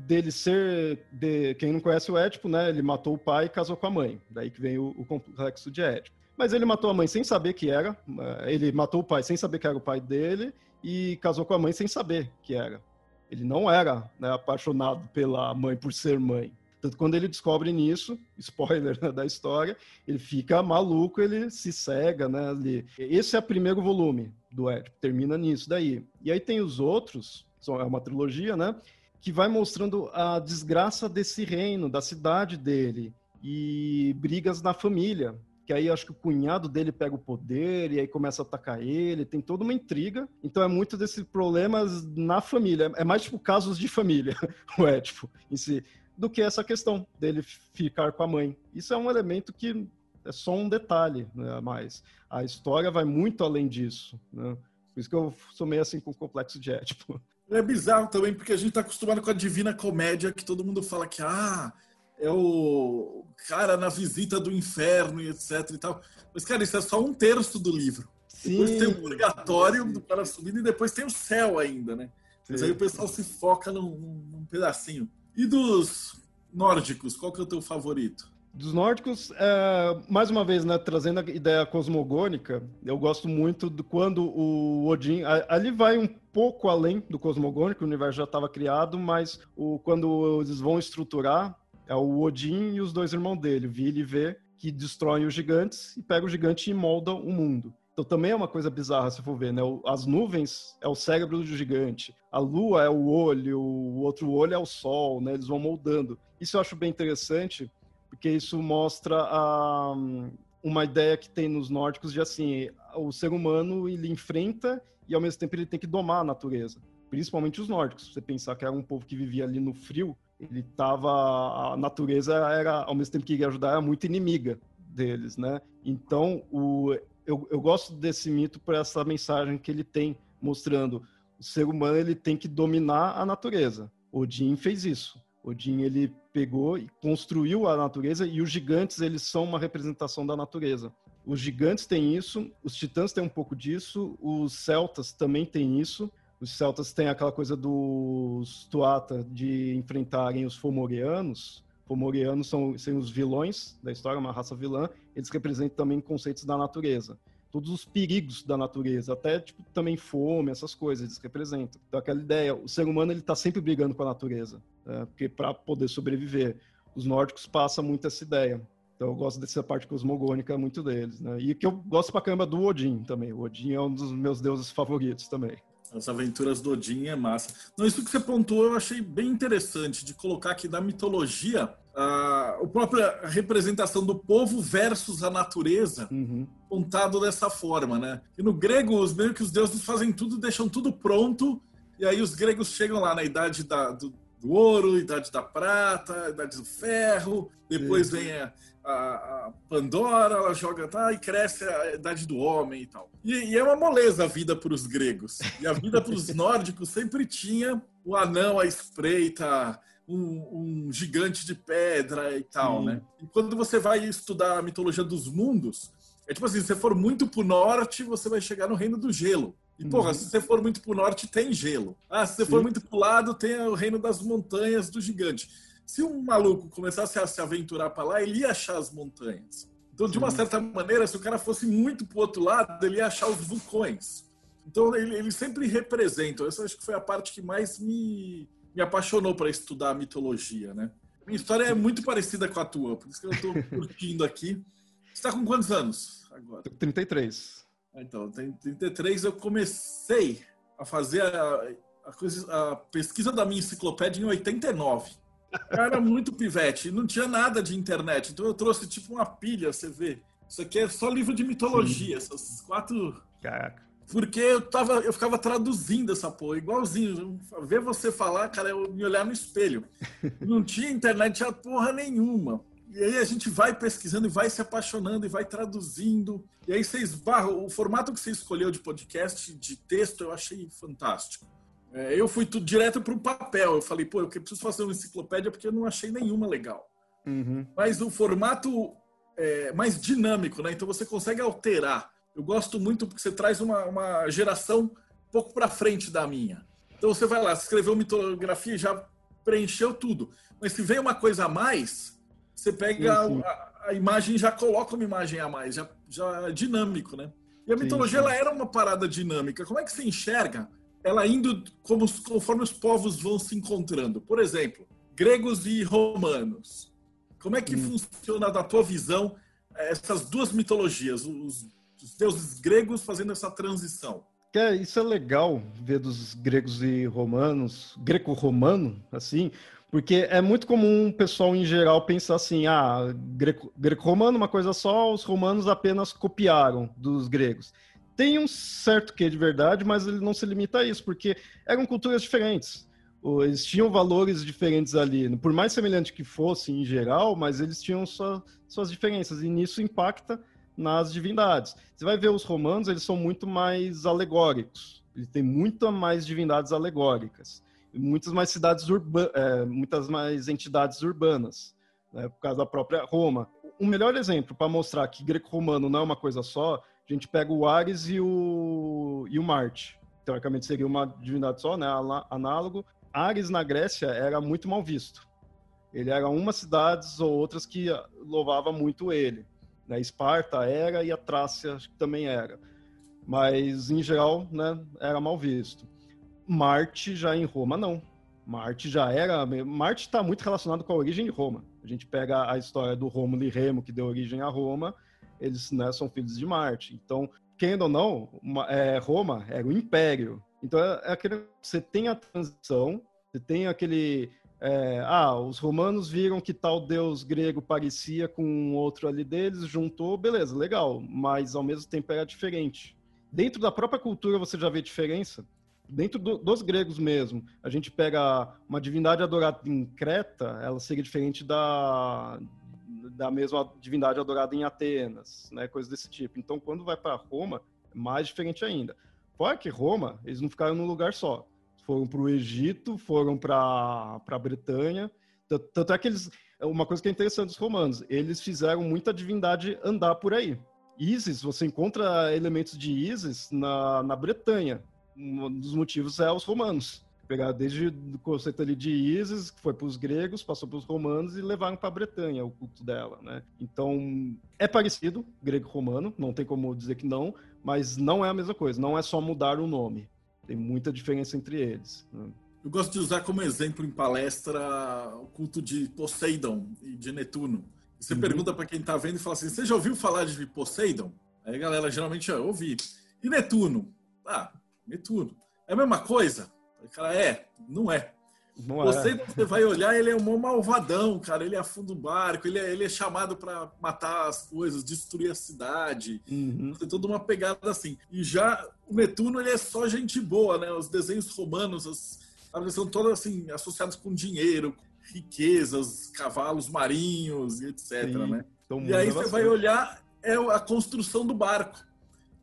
dele ser, de, quem não conhece o Édipo, né, ele matou o pai e casou com a mãe, daí que vem o, o complexo de Édipo. Mas ele matou a mãe sem saber que era, eh, ele matou o pai sem saber que era o pai dele, e casou com a mãe sem saber que era. Ele não era né, apaixonado pela mãe por ser mãe. Tanto quando ele descobre nisso, spoiler né, da história, ele fica maluco, ele se cega, né? Ali. Esse é o primeiro volume do Édipo, termina nisso daí. E aí tem os outros, é uma trilogia, né? Que vai mostrando a desgraça desse reino, da cidade dele, e brigas na família, que aí acho que o cunhado dele pega o poder e aí começa a atacar ele, tem toda uma intriga. Então é muito desses problemas na família. É mais tipo casos de família, o Édipo em si, do que essa questão dele ficar com a mãe. Isso é um elemento que é só um detalhe, né, mas a história vai muito além disso, né? Por isso que eu sou meio assim com o complexo de Édipo. É bizarro também, porque a gente está acostumado com a Divina Comédia, que todo mundo fala que, ah, é o cara na visita do inferno e etc e tal. Mas, cara, isso é só um terço do livro. Sim. Depois tem o purgatório do cara subindo e depois tem o céu ainda, né? Sim. Mas aí o pessoal se foca num, num pedacinho. E dos nórdicos, qual que é o teu favorito? Dos nórdicos, é, mais uma vez, né, trazendo a ideia cosmogônica, eu gosto muito de quando o Odin. Ali vai um pouco além do cosmogônico, o universo já estava criado, mas o, quando eles vão estruturar, é o Odin e os dois irmãos dele, Vili e V, que destroem os gigantes e pegam o gigante e moldam o mundo. Então também é uma coisa bizarra se for ver, né? As nuvens é o cérebro do gigante, a lua é o olho, o outro olho é o sol, né? Eles vão moldando. Isso eu acho bem interessante, porque isso mostra a, uma ideia que tem nos nórdicos de assim, o ser humano ele enfrenta e ao mesmo tempo ele tem que domar a natureza, principalmente os nórdicos. Você pensar que era um povo que vivia ali no frio, ele tava a natureza era ao mesmo tempo que ia ajudar era muito inimiga deles, né? Então o eu, eu gosto desse mito por essa mensagem que ele tem mostrando o ser humano ele tem que dominar a natureza. Odin fez isso. Odin ele pegou e construiu a natureza e os gigantes eles são uma representação da natureza. Os gigantes têm isso, os titãs têm um pouco disso, os celtas também têm isso. Os celtas têm aquela coisa dos Tuata de enfrentarem os fomorianos. Fomorianos são, são os vilões da história, uma raça vilã. Eles representam também conceitos da natureza todos os perigos da natureza, até tipo também fome, essas coisas eles representam. Então aquela ideia, o ser humano ele está sempre brigando com a natureza, né? porque para poder sobreviver, os nórdicos passam muito essa ideia. Então eu gosto dessa parte cosmogônica muito deles, né? E que eu gosto pra caramba do Odin também. O Odin é um dos meus deuses favoritos também. As aventuras do Odin é massa. Não, isso que você pontuou eu achei bem interessante de colocar aqui da mitologia a, a própria representação do povo versus a natureza uhum. contado dessa forma, né? E no grego, os meio que os deuses fazem tudo, deixam tudo pronto, e aí os gregos chegam lá na idade da, do, do ouro, idade da prata, idade do ferro, depois vem a, a, a, Pandora, ela joga tá, e cresce a idade do homem e tal. E, e é uma moleza a vida para os gregos. E a vida para os nórdicos sempre tinha o anão à espreita, um, um gigante de pedra e tal, né? E quando você vai estudar a mitologia dos mundos, é tipo assim, se você for muito pro norte, você vai chegar no reino do gelo. E, porra, uhum. se você for muito pro norte, tem gelo. Ah, se você Sim. for muito pro lado, tem o reino das montanhas do gigante. Se um maluco começasse a se aventurar para lá, ele ia achar as montanhas. Então, de uma certa maneira, se o cara fosse muito pro outro lado, ele ia achar os vulcões. Então, ele, eles sempre representam. Essa acho que foi a parte que mais me, me apaixonou para estudar a mitologia, né? Minha história é muito parecida com a tua, por isso que eu estou curtindo aqui. Você está com quantos anos agora? 33. Ah, então, tem 33 eu comecei a fazer a, a, coisa, a pesquisa da minha enciclopédia em 89. Era muito pivete, não tinha nada de internet, então eu trouxe tipo uma pilha, você vê. Isso aqui é só livro de mitologia, Sim. essas quatro. Caraca. Porque eu, tava, eu ficava traduzindo essa porra, igualzinho. Ver você falar, cara, eu me olhar no espelho. Não tinha internet, tinha porra nenhuma. E aí a gente vai pesquisando e vai se apaixonando e vai traduzindo. E aí você esbarra. O formato que você escolheu de podcast, de texto, eu achei fantástico. É, eu fui tudo direto para o papel. Eu falei, pô, eu preciso fazer uma enciclopédia porque eu não achei nenhuma legal. Uhum. Mas o formato é mais dinâmico, né? Então você consegue alterar eu gosto muito porque você traz uma, uma geração um pouco para frente da minha. Então você vai lá, escreveu mitografia e já preencheu tudo. Mas se vem uma coisa a mais, você pega sim, sim. A, a, imagem e já coloca uma imagem a mais, já, já é dinâmico, né? E a mitologia sim, ela era uma parada dinâmica. Como é que você enxerga ela indo como, conforme os povos vão se encontrando? Por exemplo, gregos e romanos. Como é que hum. funciona, da tua visão, essas duas mitologias, os os deuses gregos fazendo essa transição. É, isso é legal ver dos gregos e romanos, greco-romano, assim, porque é muito comum o pessoal em geral pensar assim, ah, greco-romano uma coisa só, os romanos apenas copiaram dos gregos. Tem um certo quê de verdade, mas ele não se limita a isso, porque eram culturas diferentes. Eles tinham valores diferentes ali, por mais semelhante que fosse em geral, mas eles tinham sua, suas diferenças, e nisso impacta nas divindades. Você vai ver os romanos, eles são muito mais alegóricos. Eles têm muitas mais divindades alegóricas. Muitas mais cidades urbanas, é, muitas mais entidades urbanas, né, por causa da própria Roma. O melhor exemplo para mostrar que greco-romano não é uma coisa só, a gente pega o Ares e o, e o Marte. Teoricamente seria uma divindade só, né, análogo. Ares na Grécia era muito mal visto. Ele era uma cidade ou outras que louvava muito ele. Né? Esparta era e a Trácia também era. Mas, em geral, né, era mal visto. Marte já em Roma, não. Marte já era. Marte está muito relacionado com a origem de Roma. A gente pega a história do Rômulo e Remo, que deu origem a Roma, eles né, são filhos de Marte. Então, quem ou não, uma, é, Roma era o império. Então, é, é aquele, você tem a transição, você tem aquele. É, ah, os romanos viram que tal deus grego parecia com outro ali deles, juntou, beleza, legal, mas ao mesmo tempo era diferente. Dentro da própria cultura você já vê diferença. Dentro do, dos gregos mesmo, a gente pega uma divindade adorada em Creta, ela seria diferente da, da mesma divindade adorada em Atenas, né, coisas desse tipo. Então, quando vai para Roma, é mais diferente ainda. Fora que Roma, eles não ficaram num lugar só. Foram para o Egito, foram para a Bretanha. Tanto é que eles. Uma coisa que é interessante dos romanos, eles fizeram muita divindade andar por aí. Isis, você encontra elementos de Isis na, na Bretanha. Um dos motivos é os romanos pegar desde o conceito ali de Isis, que foi para os gregos, passou para os romanos e levaram para a Bretanha o culto dela, né? Então, é parecido, grego-romano, não tem como dizer que não, mas não é a mesma coisa, não é só mudar o nome. Tem muita diferença entre eles. Né? Eu gosto de usar como exemplo em palestra o culto de Poseidon e de Netuno. Você uhum. pergunta para quem está vendo e fala assim: você já ouviu falar de Poseidon? Aí a galera geralmente ah, ouvi. E Netuno? Ah, Netuno. É a mesma coisa? Cara, é, não é. Não você, é. você vai olhar, ele é um malvadão, cara. Ele afunda o barco, ele é, ele é chamado para matar as coisas, destruir a cidade. Uhum. Tem toda uma pegada assim. E já o Netuno, ele é só gente boa, né? Os desenhos romanos, as, são todos assim, associados com dinheiro, riquezas, cavalos marinhos, etc. Sim, né? E aí você vai olhar, é a construção do barco.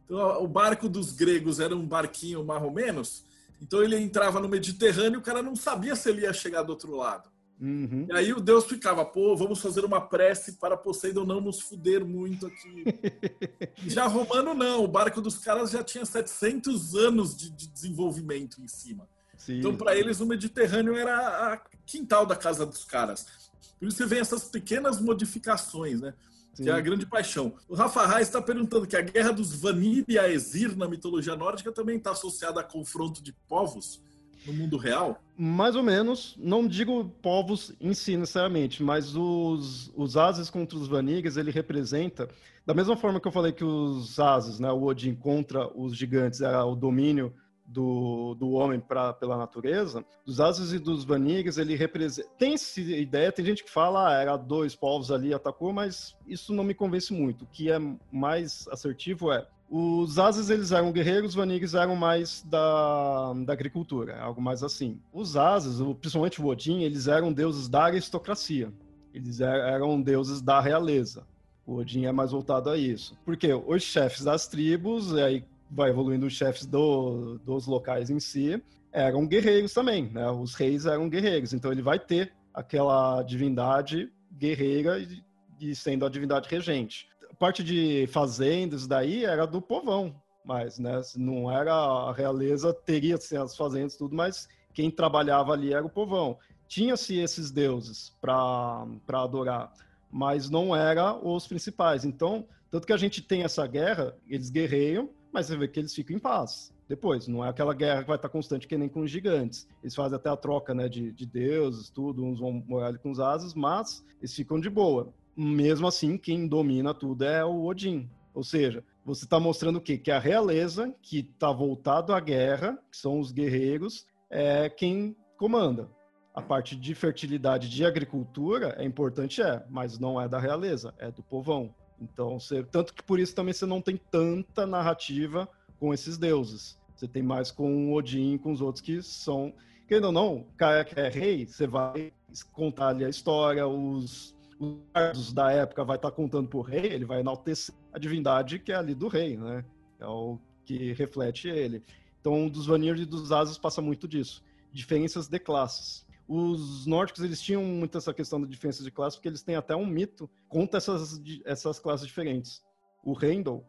Então, o barco dos gregos era um barquinho mais ou menos então ele entrava no Mediterrâneo e o cara não sabia se ele ia chegar do outro lado. Uhum. E aí o Deus ficava, pô, vamos fazer uma prece para Poseidon não nos fuder muito aqui. já romano não, o barco dos caras já tinha 700 anos de, de desenvolvimento em cima. Sim. Então para eles o Mediterrâneo era a quintal da casa dos caras. Por isso você vê essas pequenas modificações, né? Sim. que é a grande paixão. O Rafa Reis está perguntando que a guerra dos Vanir e Aesir na mitologia nórdica também está associada a confronto de povos no mundo real? Mais ou menos. Não digo povos em si necessariamente, mas os, os Ases contra os Vanires, ele representa, da mesma forma que eu falei que os Ases, né, o Odin contra os gigantes, era o domínio do, do homem pra, pela natureza, dos Ases e dos Vanires, ele representa. Tem essa ideia, tem gente que fala, ah, era dois povos ali, atacou, mas isso não me convence muito. O que é mais assertivo é. Os Ases eles eram guerreiros, os Vanires eram mais da, da agricultura, algo mais assim. Os Ases, principalmente o Odin, eles eram deuses da aristocracia. Eles eram deuses da realeza. O Odin é mais voltado a isso. Porque os chefes das tribos, aí vai evoluindo os chefes do, dos locais em si, eram guerreiros também, né? Os reis eram guerreiros, então ele vai ter aquela divindade guerreira e, e sendo a divindade regente. Parte de fazendas daí era do povão, mas né, não era a realeza, teria assim, as fazendas tudo, mas quem trabalhava ali era o povão. Tinha-se esses deuses para adorar, mas não eram os principais. Então, tanto que a gente tem essa guerra, eles guerreiam, mas você vê que eles ficam em paz. Depois, não é aquela guerra que vai estar constante que nem com os gigantes. Eles fazem até a troca né, de, de deuses, tudo, uns vão morar ali com os asas, mas eles ficam de boa. Mesmo assim, quem domina tudo é o Odin. Ou seja, você está mostrando o quê? Que a realeza, que está voltado à guerra, que são os guerreiros, é quem comanda. A parte de fertilidade de agricultura é importante, é, mas não é da realeza, é do povão. Então, você, tanto que por isso também você não tem tanta narrativa com esses deuses. Você tem mais com o Odin, com os outros que são. Querendo ou não, cara que é rei, você vai contar ali a história, os, os da época vai estar tá contando pro rei, ele vai enaltecer a divindade que é ali do rei, né? É o que reflete ele. Então, dos Vanir e dos Asas passa muito disso. Diferenças de classes os nórdicos eles tinham muito essa questão da diferença de classe, porque eles têm até um mito contra essas, essas classes diferentes. O Rendel,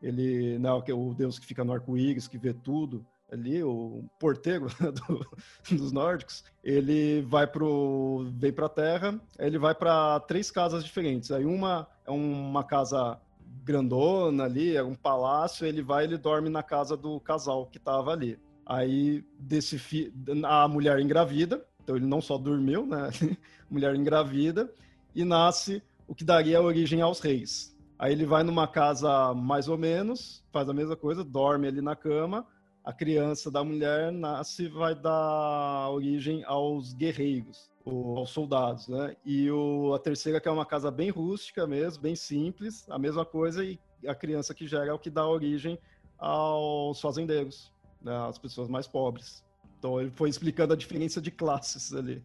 ele, né, que é o deus que fica no arco-íris, que vê tudo, ali, o porteiro do, dos nórdicos, ele vai pro vem para a Terra, ele vai para três casas diferentes. Aí uma é uma casa grandona ali, é um palácio, ele vai, ele dorme na casa do casal que estava ali. Aí desse fi... a mulher engravida, então ele não só dormiu, né? mulher engravida e nasce o que daria origem aos reis. Aí ele vai numa casa mais ou menos, faz a mesma coisa, dorme ali na cama. A criança da mulher nasce e vai dar origem aos guerreiros, aos soldados, né? E o, a terceira que é uma casa bem rústica mesmo, bem simples, a mesma coisa e a criança que gera é o que dá origem aos fazendeiros, né? as pessoas mais pobres. Então ele foi explicando a diferença de classes ali.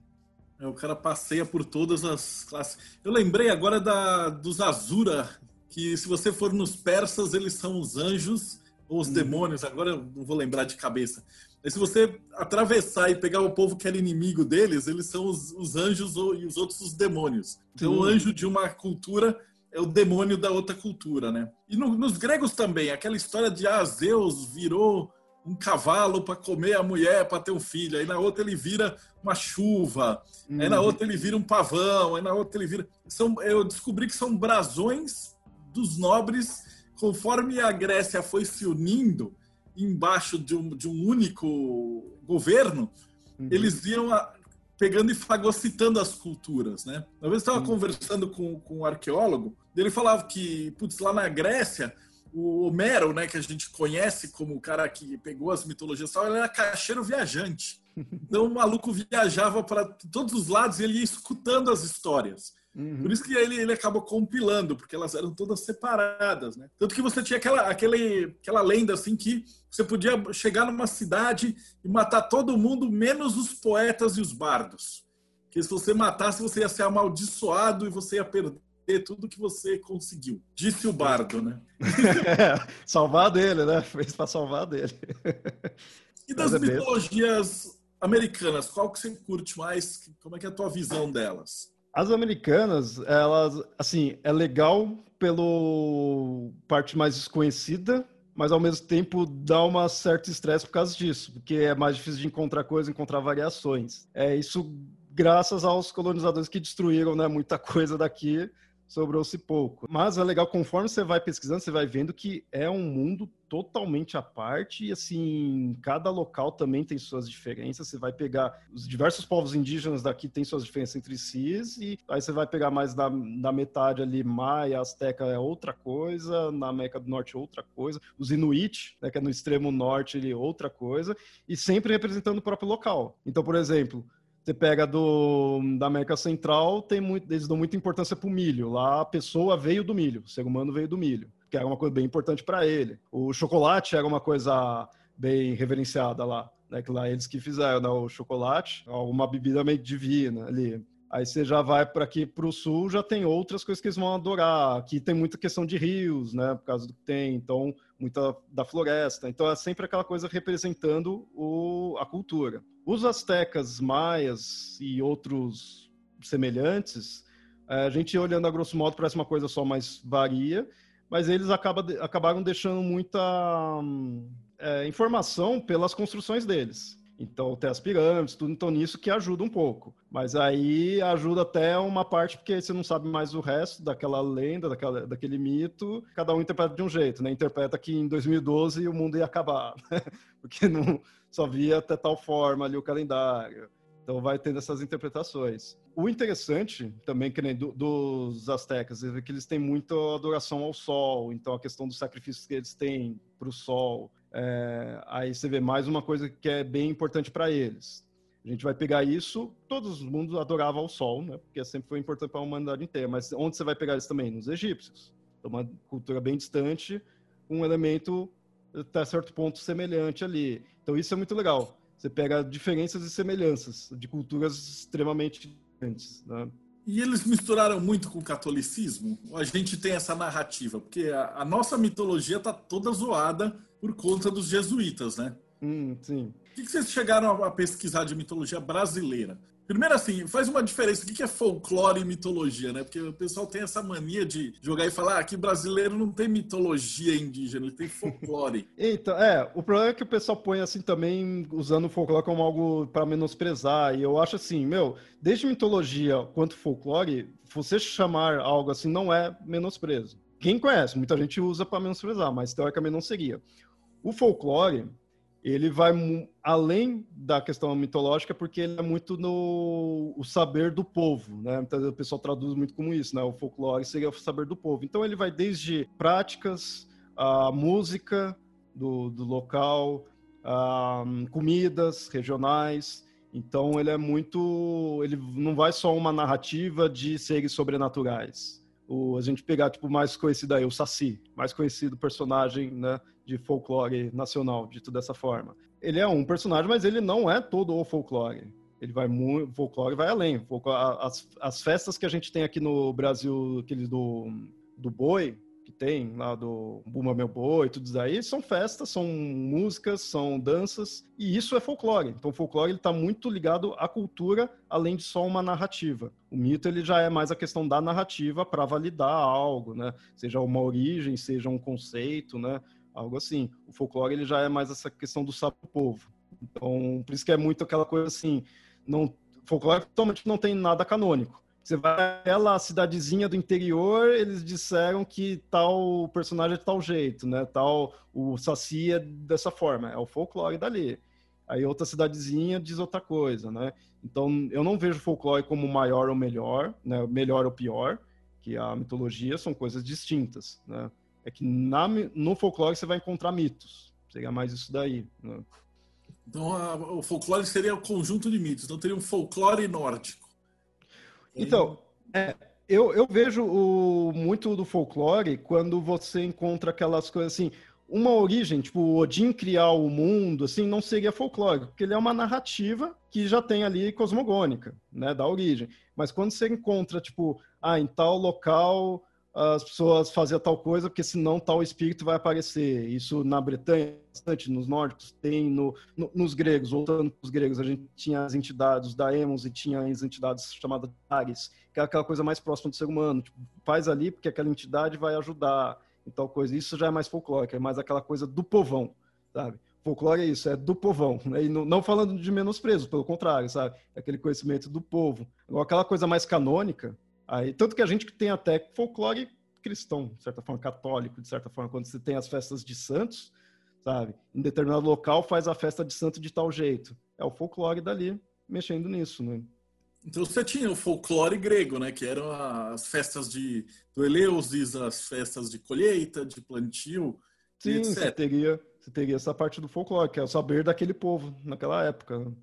É, o cara passeia por todas as classes. Eu lembrei agora da, dos Azura, que se você for nos persas, eles são os anjos ou os hum. demônios, agora eu não vou lembrar de cabeça. Mas se você atravessar e pegar o povo que era inimigo deles, eles são os, os anjos ou, e os outros os demônios. Então, o anjo de uma cultura é o demônio da outra cultura, né? E no, nos gregos também, aquela história de ah, Zeus virou um cavalo para comer a mulher para ter um filho, aí na outra ele vira uma chuva, aí na uhum. outra ele vira um pavão, aí na outra ele vira. São, eu descobri que são brasões dos nobres, conforme a Grécia foi se unindo embaixo de um, de um único governo, uhum. eles iam a, pegando e fagocitando as culturas, né? Uma vez eu estava uhum. conversando com, com um arqueólogo, ele falava que, putz, lá na Grécia, o Homero, né, que a gente conhece como o cara que pegou as mitologias, ele era caixeiro viajante. Então o maluco viajava para todos os lados e ele ia escutando as histórias. Uhum. Por isso que ele, ele acabou compilando, porque elas eram todas separadas, né? Tanto que você tinha aquela, aquele, aquela lenda assim que você podia chegar numa cidade e matar todo mundo, menos os poetas e os bardos. Que se você matasse, você ia ser amaldiçoado e você ia perder tudo que você conseguiu. Disse o bardo, né? salvar dele, né? Fez para salvar dele. e das é mitologias mesmo. americanas, qual que você curte mais? Como é que é a tua visão delas? As americanas, elas, assim, é legal pelo parte mais desconhecida, mas ao mesmo tempo dá uma certa estresse por causa disso, porque é mais difícil de encontrar coisa, encontrar variações. É isso graças aos colonizadores que destruíram, né, muita coisa daqui sobrou-se pouco. Mas é legal, conforme você vai pesquisando, você vai vendo que é um mundo totalmente à parte e, assim, cada local também tem suas diferenças. Você vai pegar os diversos povos indígenas daqui têm suas diferenças entre si e aí você vai pegar mais da, da metade ali, Maia, Azteca é outra coisa, na América do Norte outra coisa, os Inuit, né, que é no extremo norte, ele outra coisa, e sempre representando o próprio local. Então, por exemplo, você pega do, da América Central, tem muito, eles dão muita importância para o milho. Lá a pessoa veio do milho, o ser humano veio do milho, que era uma coisa bem importante para ele. O chocolate era uma coisa bem reverenciada lá, né? Que lá eles que fizeram né? o chocolate, uma bebida meio divina ali. Aí você já vai para aqui para o sul, já tem outras coisas que eles vão adorar. Aqui tem muita questão de rios, né? Por causa do que tem, então muita da floresta. Então é sempre aquela coisa representando o, a cultura. Os astecas, maias e outros semelhantes, é, a gente olhando a grosso modo parece uma coisa só mais varia, mas eles acaba, acabaram deixando muita é, informação pelas construções deles. Então tem as pirâmides, tudo então nisso que ajuda um pouco. Mas aí ajuda até uma parte porque você não sabe mais o resto daquela lenda, daquela, daquele mito. Cada um interpreta de um jeito, né? Interpreta que em 2012 o mundo ia acabar, né? porque não só via até tal forma ali o calendário. Então vai tendo essas interpretações. O interessante também que nem do, dos astecas é que eles têm muita adoração ao sol. Então a questão dos sacrifícios que eles têm para o sol é, aí você vê mais uma coisa que é bem importante para eles. A gente vai pegar isso, todos os mundos adoravam o sol, né? Porque sempre foi importante para a humanidade inteira. Mas onde você vai pegar isso também? Nos egípcios. Então, uma cultura bem distante, um elemento até certo ponto semelhante ali. Então isso é muito legal. Você pega diferenças e semelhanças de culturas extremamente diferentes, né? E eles misturaram muito com o catolicismo? A gente tem essa narrativa, porque a, a nossa mitologia está toda zoada por conta dos jesuítas, né? Hum, sim. O que, que vocês chegaram a pesquisar de mitologia brasileira? Primeiro, assim, faz uma diferença. O que é folclore e mitologia, né? Porque o pessoal tem essa mania de jogar e falar ah, que brasileiro não tem mitologia indígena, ele tem folclore. então, é, o problema é que o pessoal põe assim também, usando o folclore como algo para menosprezar. E eu acho assim, meu, desde mitologia quanto folclore, você chamar algo assim não é menosprezo. Quem conhece, muita gente usa para menosprezar, mas teoricamente não seria. O folclore, ele vai além da questão mitológica porque ele é muito no o saber do povo, né? Então, o pessoal traduz muito como isso, né? O folclore seria o saber do povo. Então ele vai desde práticas, a música do, do local, a, comidas regionais. Então ele é muito, ele não vai só uma narrativa de seres sobrenaturais. O, a gente pegar tipo mais conhecido aí o Saci, mais conhecido personagem, né? de folclore nacional, dito dessa forma. Ele é um personagem, mas ele não é todo o folclore. Ele vai muito, folclore vai além. As, as festas que a gente tem aqui no Brasil, aqueles do, do boi, tem lá do Buma Meu Boi, tudo isso aí, são festas, são músicas, são danças, e isso é folclore. Então o folclore está muito ligado à cultura, além de só uma narrativa. O mito ele já é mais a questão da narrativa para validar algo, né? Seja uma origem, seja um conceito, né? algo assim. O folclore ele já é mais essa questão do sapo povo. Então, por isso que é muito aquela coisa assim, não folclore totalmente não tem nada canônico. Você vai aquela cidadezinha do interior, eles disseram que tal personagem é de tal jeito, né? Tal o Saci é dessa forma, é o folclore dali. Aí outra cidadezinha diz outra coisa, né? Então, eu não vejo folclore como maior ou melhor, né? Melhor ou pior, que a mitologia são coisas distintas, né? é que na, no folclore você vai encontrar mitos. Seria mais isso daí. Né? Então, a, o folclore seria o conjunto de mitos, então teria um folclore nórdico. Então, é, eu, eu vejo o, muito do folclore quando você encontra aquelas coisas assim. Uma origem, tipo, Odin criar o mundo, assim, não seria folclore, porque ele é uma narrativa que já tem ali cosmogônica, né, da origem. Mas quando você encontra, tipo, ah, em tal local as pessoas faziam tal coisa, porque senão tal espírito vai aparecer. Isso na Bretanha, bastante, nos nórdicos, tem no, no, nos gregos, voltando para os gregos, a gente tinha as entidades da Emos e tinha as entidades chamadas Ares, que é aquela coisa mais próxima do ser humano. Tipo, faz ali porque aquela entidade vai ajudar tal coisa. Isso já é mais folclórico, é mais aquela coisa do povão, sabe? Folclore é isso, é do povão, né? e não, não falando de menosprezo, pelo contrário, sabe? É aquele conhecimento do povo. Agora, aquela coisa mais canônica, Aí, tanto que a gente tem até folclore cristão, de certa forma, católico, de certa forma, quando você tem as festas de santos, sabe? Em determinado local faz a festa de santo de tal jeito. É o folclore dali mexendo nisso, né? Então você tinha o folclore grego, né? Que eram as festas de do Eleusis, as festas de colheita, de plantio. Sim, você teria, você teria essa parte do folclore, que é o saber daquele povo naquela época. Né?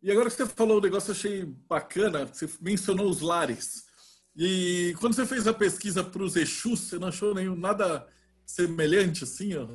E agora que você falou o negócio, eu achei bacana, você mencionou os lares. E quando você fez a pesquisa para os Exus, você não achou nenhum nada semelhante assim? Ó?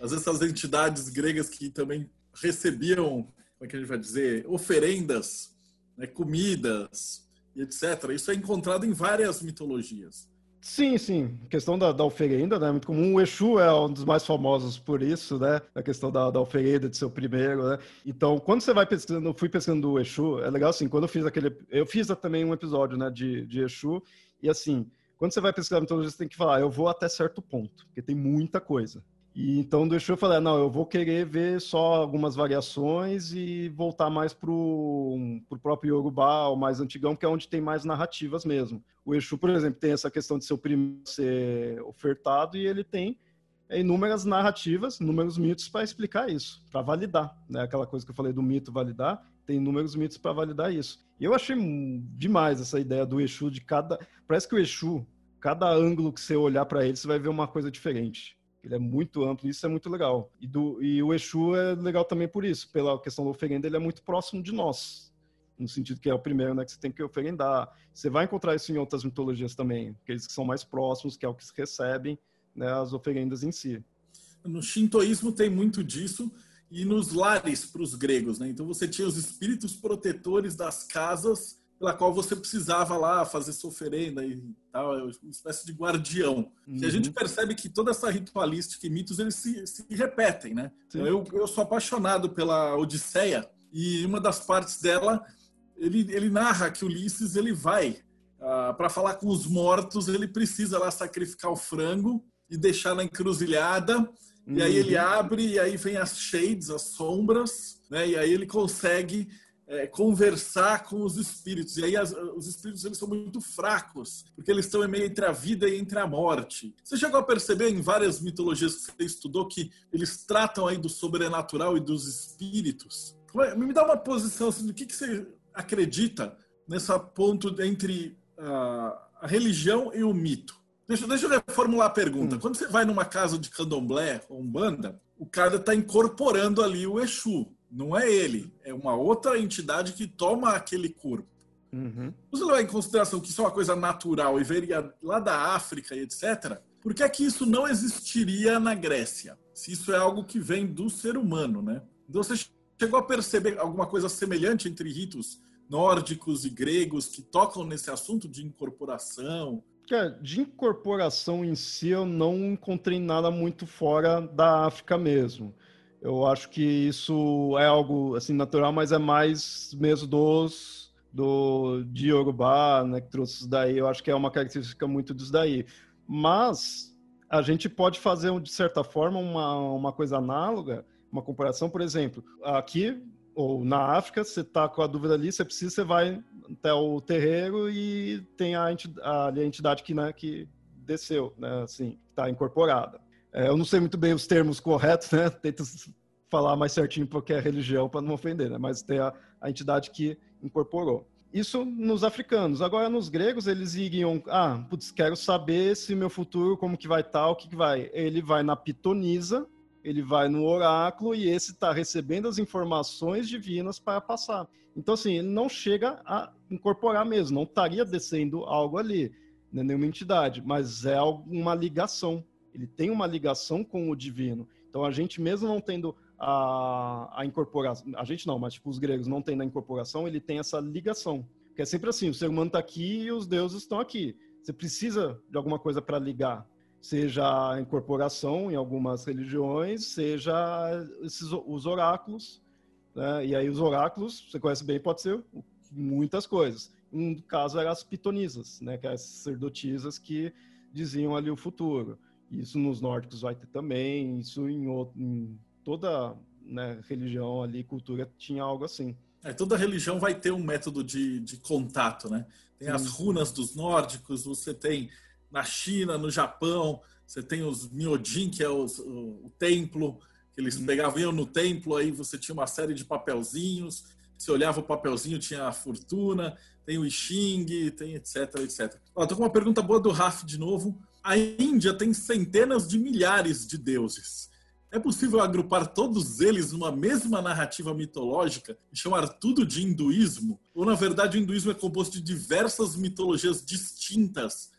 Às vezes essas entidades gregas que também recebiam, como é que a gente vai dizer, oferendas, né, comidas etc. Isso é encontrado em várias mitologias. Sim, sim. A questão da, da oferenda né, é muito comum. O Exu é um dos mais famosos por isso, né? A questão da, da oferenda de ser o primeiro, né? Então, quando você vai pesquisando, eu fui pesquisando o Exu, é legal assim, quando eu fiz aquele... Eu fiz também um episódio, né, de, de Exu, e assim, quando você vai pesquisar mitologia, você tem que falar, eu vou até certo ponto, porque tem muita coisa. E então do Exu eu falei, não, eu vou querer ver só algumas variações e voltar mais pro, pro próprio Yorubá, o mais antigão, que é onde tem mais narrativas mesmo. O Exu, por exemplo, tem essa questão de ser o primeiro ser ofertado e ele tem inúmeras narrativas, inúmeros mitos para explicar isso, para validar, né? Aquela coisa que eu falei do mito validar, tem inúmeros mitos para validar isso. E eu achei demais essa ideia do Exu de cada, parece que o Exu, cada ângulo que você olhar para ele, você vai ver uma coisa diferente. Ele é muito amplo, isso é muito legal. E, do, e o Exu é legal também por isso, pela questão da oferenda, ele é muito próximo de nós. No sentido que é o primeiro né, que você tem que oferendar. Você vai encontrar isso em outras mitologias também, aqueles que são mais próximos, que é o que recebem né, as oferendas em si. No shintoísmo tem muito disso, e nos lares para os gregos, né? Então você tinha os espíritos protetores das casas pela qual você precisava lá fazer sua oferenda e tal, é uma espécie de guardião. Uhum. E a gente percebe que toda essa ritualística e mitos, eles se, se repetem, né? Então, eu, eu sou apaixonado pela Odisseia e uma das partes dela ele, ele narra que Ulisses ele vai ah, para falar com os mortos, ele precisa lá sacrificar o frango e deixar na encruzilhada. Uhum. E aí ele uhum. abre, e aí vem as shades, as sombras, né? E aí ele consegue é, conversar com os espíritos. E aí as, os espíritos eles são muito fracos, porque eles estão meio entre a vida e entre a morte. Você chegou a perceber em várias mitologias que você estudou que eles tratam aí do sobrenatural e dos espíritos? Me dá uma posição assim, do que, que você acredita nessa ponto entre a, a religião e o mito? Deixa, deixa eu reformular a pergunta. Hum. Quando você vai numa casa de candomblé ou umbanda, o cara está incorporando ali o Exu. Não é ele, é uma outra entidade que toma aquele corpo. Uhum. Você levar em consideração que isso é uma coisa natural e veria lá da África e etc., por que é que isso não existiria na Grécia? Se isso é algo que vem do ser humano, né? Então você chegou a perceber alguma coisa semelhante entre ritos nórdicos e gregos que tocam nesse assunto de incorporação? de incorporação em si eu não encontrei nada muito fora da África mesmo. Eu acho que isso é algo assim natural, mas é mais mesmo dos do de Yorubá, né, que trouxe isso daí. Eu acho que é uma característica muito disso daí. Mas a gente pode fazer de certa forma uma, uma coisa análoga, uma comparação, por exemplo, aqui ou na África, você está com a dúvida ali, você precisa, você vai até o terreiro e tem a entidade, a, a entidade que, né, que desceu, né, assim, está incorporada. É, eu não sei muito bem os termos corretos, né? Tento falar mais certinho porque é religião para não ofender, né? Mas tem a, a, entidade que incorporou. Isso nos africanos. Agora, nos gregos, eles iriam... Ah, putz, quero saber se meu futuro, como que vai estar, tá, o que, que vai. Ele vai na pitonisa, ele vai no oráculo e esse está recebendo as informações divinas para passar. Então, assim, ele não chega a incorporar mesmo, não estaria descendo algo ali, né, nenhuma entidade, mas é uma ligação ele tem uma ligação com o divino. Então a gente mesmo não tendo a, a incorporação, a gente não, mas tipo os gregos não tendo a incorporação, ele tem essa ligação. Que é sempre assim, o ser humano está aqui e os deuses estão aqui. Você precisa de alguma coisa para ligar, seja a incorporação em algumas religiões, seja esses, os oráculos. Né? E aí os oráculos, você conhece bem, pode ser muitas coisas. Um caso era as pitonisas, né? que é as sacerdotisas que diziam ali o futuro. Isso nos nórdicos vai ter também, isso em, outro, em toda né, religião ali, cultura, tinha algo assim. É, toda religião vai ter um método de, de contato, né? Tem as runas dos nórdicos, você tem na China, no Japão, você tem os Myojin, que é os, o, o, templo, que eles hum. pegavam, iam no templo, aí você tinha uma série de papelzinhos, você olhava o papelzinho, tinha a fortuna, tem o I Ching, tem etc, etc. Ó, tô com uma pergunta boa do Raf de novo a Índia tem centenas de milhares de deuses. É possível agrupar todos eles numa mesma narrativa mitológica e chamar tudo de hinduísmo? Ou, na verdade, o hinduísmo é composto de diversas mitologias distintas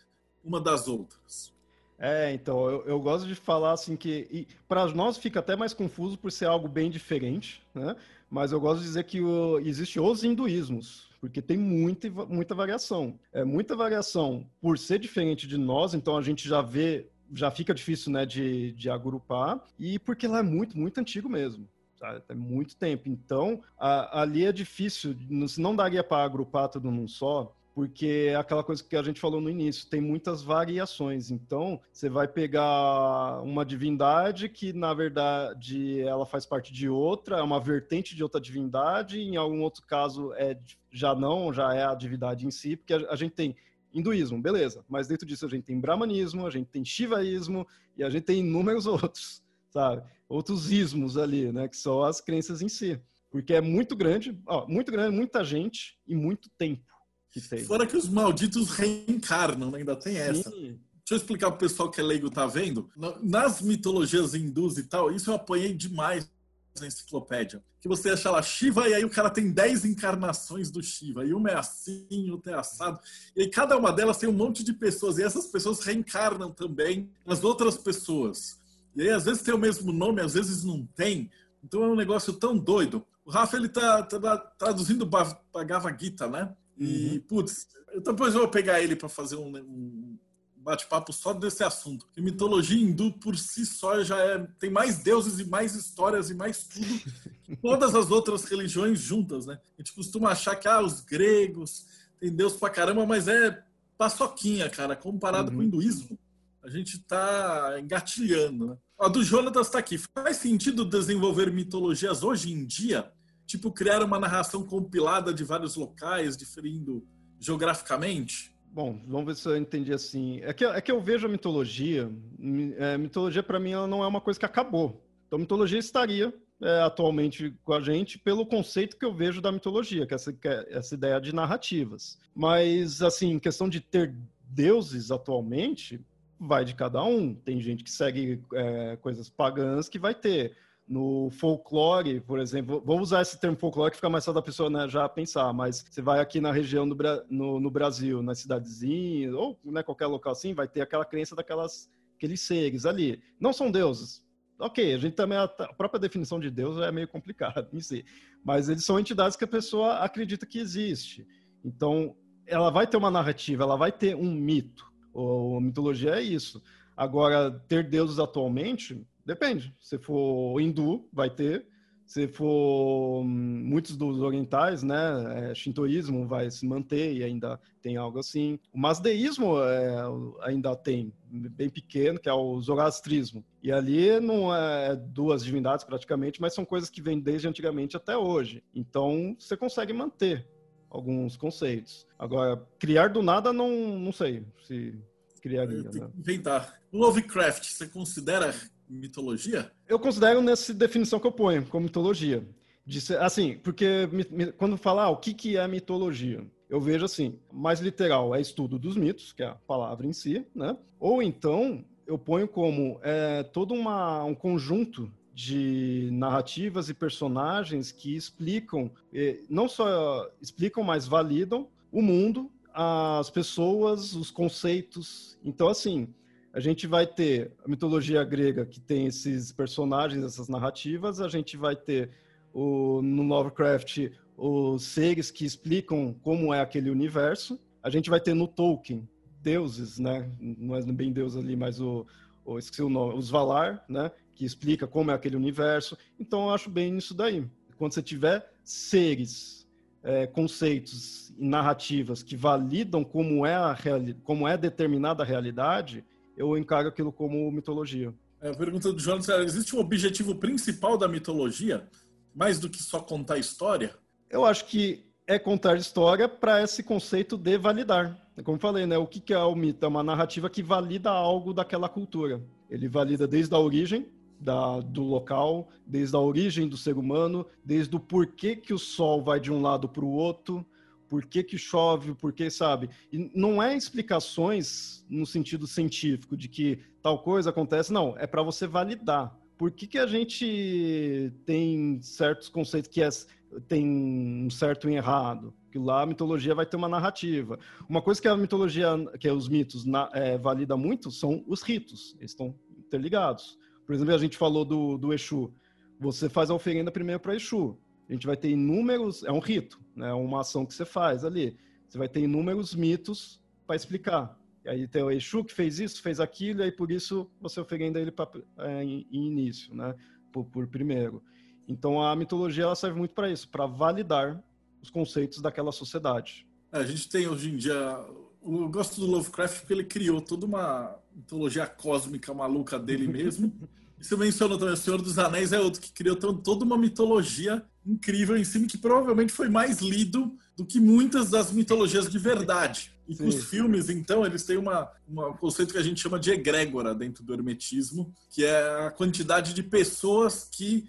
uma das outras? É, então, eu, eu gosto de falar assim que. Para nós fica até mais confuso por ser algo bem diferente, né? Mas eu gosto de dizer que o, existe os hinduísmos porque tem muita, muita variação. É muita variação por ser diferente de nós, então a gente já vê, já fica difícil né, de, de agrupar, e porque ela é muito, muito antigo mesmo. Sabe? Tem muito tempo. Então, a, ali é difícil, não daria para agrupar tudo num só, porque é aquela coisa que a gente falou no início, tem muitas variações. Então, você vai pegar uma divindade que, na verdade, ela faz parte de outra, é uma vertente de outra divindade, em algum outro caso é já não, já é a divindade em si, porque a, a gente tem hinduísmo, beleza, mas dentro disso a gente tem brahmanismo, a gente tem shivaísmo e a gente tem inúmeros outros, sabe? Outros ismos ali, né, que são as crenças em si. Porque é muito grande, ó, muito grande, muita gente e muito tempo que tem. Fora que os malditos reencarnam, né? ainda tem Sim. essa. Deixa eu explicar pro pessoal que é leigo tá vendo. Nas mitologias hindus e tal, isso eu apanhei demais na enciclopédia. Que você acha lá Shiva e aí o cara tem 10 encarnações do Shiva. E uma é assim, outra é assado. E aí cada uma delas tem um monte de pessoas. E essas pessoas reencarnam também as outras pessoas. E aí às vezes tem o mesmo nome, às vezes não tem. Então é um negócio tão doido. O Rafa ele tá, tá traduzindo Bhagavad Gita, né? E, uhum. putz, eu, depois eu vou pegar ele para fazer um, um, bate-papo só desse assunto. E mitologia hindu por si só já é, tem mais deuses e mais histórias e mais tudo que todas as outras religiões juntas, né? A gente costuma achar que ah, os gregos tem Deus pra caramba, mas é paçoquinha, cara, comparado uhum. com o hinduísmo. A gente tá engatilhando, né? A do Jonatas está aqui. Faz sentido desenvolver mitologias hoje em dia? Tipo, criar uma narração compilada de vários locais, diferindo geograficamente? Bom, vamos ver se eu entendi assim. É que, é que eu vejo a mitologia. É, mitologia, para mim, ela não é uma coisa que acabou. Então, mitologia estaria é, atualmente com a gente pelo conceito que eu vejo da mitologia, que é essa, que é essa ideia de narrativas. Mas, assim, questão de ter deuses atualmente, vai de cada um. Tem gente que segue é, coisas pagãs que vai ter no folclore, por exemplo, vou usar esse termo folclore que fica mais fácil da pessoa né, já pensar, mas você vai aqui na região do no, no Brasil, nas cidadezinhas, ou né, qualquer local assim, vai ter aquela crença daquelas aqueles seres ali. Não são deuses. Ok, a gente também, a própria definição de Deus é meio complicada em si, mas eles são entidades que a pessoa acredita que existe. Então, ela vai ter uma narrativa, ela vai ter um mito. a mitologia é isso. Agora, ter deuses atualmente, Depende. Se for hindu, vai ter. Se for hum, muitos dos orientais, né, é, shintoísmo vai se manter e ainda tem algo assim. O masdeísmo é, ainda tem, bem pequeno, que é o zoroastrismo. E ali não é duas divindades praticamente, mas são coisas que vêm desde antigamente até hoje. Então você consegue manter alguns conceitos. Agora, criar do nada, não, não sei se criaria. Né? Inventar. Lovecraft, você considera mitologia? Eu considero nessa definição que eu ponho como mitologia. Ser, assim, porque quando falar ah, o que, que é mitologia, eu vejo assim, mais literal é estudo dos mitos, que é a palavra em si, né? Ou então eu ponho como é, todo uma, um conjunto de narrativas e personagens que explicam, não só explicam, mas validam o mundo, as pessoas, os conceitos. Então, assim, a gente vai ter a mitologia grega que tem esses personagens, essas narrativas, a gente vai ter o, no Lovecraft os seres que explicam como é aquele universo, a gente vai ter no Tolkien deuses, né? Não é bem deus ali, mas o, o esqueci o nome, os Valar, né? Que explica como é aquele universo. Então eu acho bem nisso daí. Quando você tiver seres, é, conceitos e narrativas que validam como é a como é determinada a realidade, eu encaro aquilo como mitologia. É, a pergunta do Jonas é, existe um objetivo principal da mitologia, mais do que só contar história? Eu acho que é contar história para esse conceito de validar. Como falei, né? O que é o mito? É uma narrativa que valida algo daquela cultura. Ele valida desde a origem da, do local, desde a origem do ser humano, desde o porquê que o sol vai de um lado para o outro, por que, que chove, por que, sabe? E não é explicações no sentido científico de que tal coisa acontece, não, é para você validar. Por que, que a gente tem certos conceitos que é, tem um certo e errado? Que lá a mitologia vai ter uma narrativa. Uma coisa que a mitologia, que os mitos na, é, valida muito são os ritos, eles estão interligados. Por exemplo, a gente falou do, do Exu. Você faz a oferenda primeiro para Exu a gente vai ter inúmeros, é um rito, né? Uma ação que você faz ali. Você vai ter inúmeros mitos para explicar. E aí tem o Exu que fez isso, fez aquilo, e aí por isso você oferenda ele pra, é, em, em, início, né? Por, por, primeiro. Então a mitologia ela serve muito para isso, para validar os conceitos daquela sociedade. É, a gente tem hoje em dia. Eu gosto do Lovecraft porque ele criou toda uma mitologia cósmica maluca dele mesmo. Você mencionou também, o Senhor dos Anéis é outro que criou toda uma mitologia incrível em cima, que provavelmente foi mais lido do que muitas das mitologias de verdade. E os filmes, então, eles têm uma, uma, um conceito que a gente chama de egrégora dentro do hermetismo, que é a quantidade de pessoas que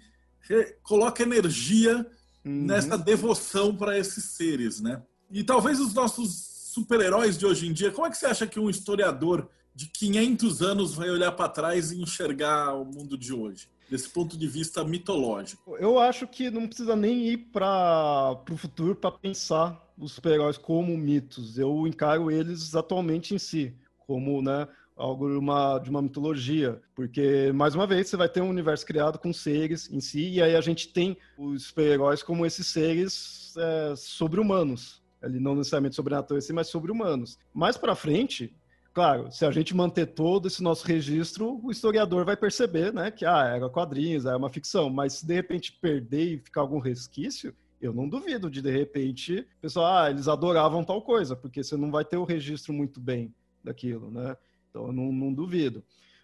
coloca energia uhum. nessa devoção para esses seres, né? E talvez os nossos super-heróis de hoje em dia, como é que você acha que um historiador de 500 anos vai olhar para trás e enxergar o mundo de hoje? desse ponto de vista mitológico? Eu acho que não precisa nem ir para o futuro para pensar os super-heróis como mitos. Eu encaro eles atualmente em si, como né, algo de uma, de uma mitologia. Porque, mais uma vez, você vai ter um universo criado com seres em si, e aí a gente tem os super-heróis como esses seres é, sobre-humanos. Ele não necessariamente sobrenaturais, mas sobre-humanos. Mais para frente, claro, se a gente manter todo esse nosso registro, o historiador vai perceber, né, que ah, era quadrinhos, era uma ficção, mas se de repente perder e ficar algum resquício, eu não duvido de de repente, pessoal, ah, eles adoravam tal coisa, porque você não vai ter o registro muito bem daquilo, né? Então eu não, não duvido.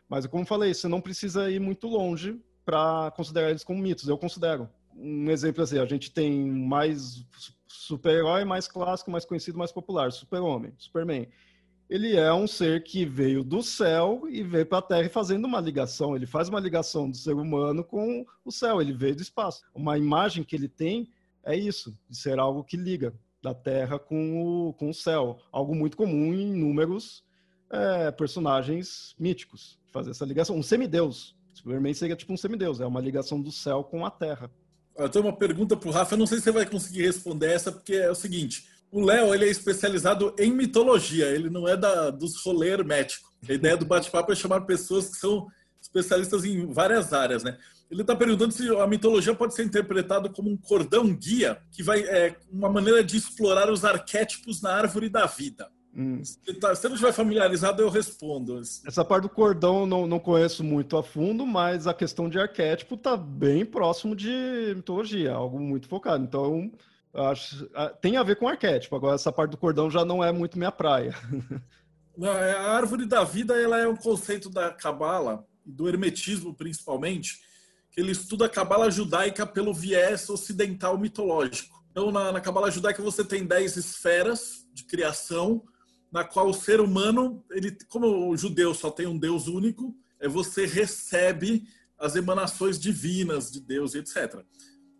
Mas como falei, você não precisa ir muito longe para considerar eles como mitos. Eu considero. Um exemplo assim, a gente tem mais super-herói mais clássico, mais conhecido, mais popular, Super-Homem, Superman. Ele é um ser que veio do céu e veio para a Terra fazendo uma ligação. Ele faz uma ligação do ser humano com o céu. Ele veio do espaço. Uma imagem que ele tem é isso, de ser algo que liga da Terra com o, com o céu. Algo muito comum em inúmeros é, personagens míticos, fazer essa ligação. Um semideus. Superman seria tipo um semideus, é uma ligação do céu com a Terra. Eu tenho uma pergunta para o Rafa, eu não sei se você vai conseguir responder essa, porque é o seguinte: o Léo ele é especializado em mitologia, ele não é da, dos rolê hermético. A ideia do bate-papo é chamar pessoas que são especialistas em várias áreas, né? Ele está perguntando se a mitologia pode ser interpretada como um cordão guia, que vai é uma maneira de explorar os arquétipos na árvore da vida. Hum. Se, tá, se não estiver familiarizado, eu respondo. Essa parte do cordão eu não, não conheço muito a fundo, mas a questão de arquétipo está bem próximo de mitologia, algo muito focado. Então, acho, tem a ver com arquétipo. Agora, essa parte do cordão já não é muito minha praia. É, a árvore da vida ela é um conceito da Cabala, do Hermetismo principalmente, que ele estuda a Cabala judaica pelo viés ocidental mitológico. Então, na Cabala judaica, você tem dez esferas de criação, na qual o ser humano, ele, como o judeu só tem um Deus único, é você recebe as emanações divinas de Deus etc.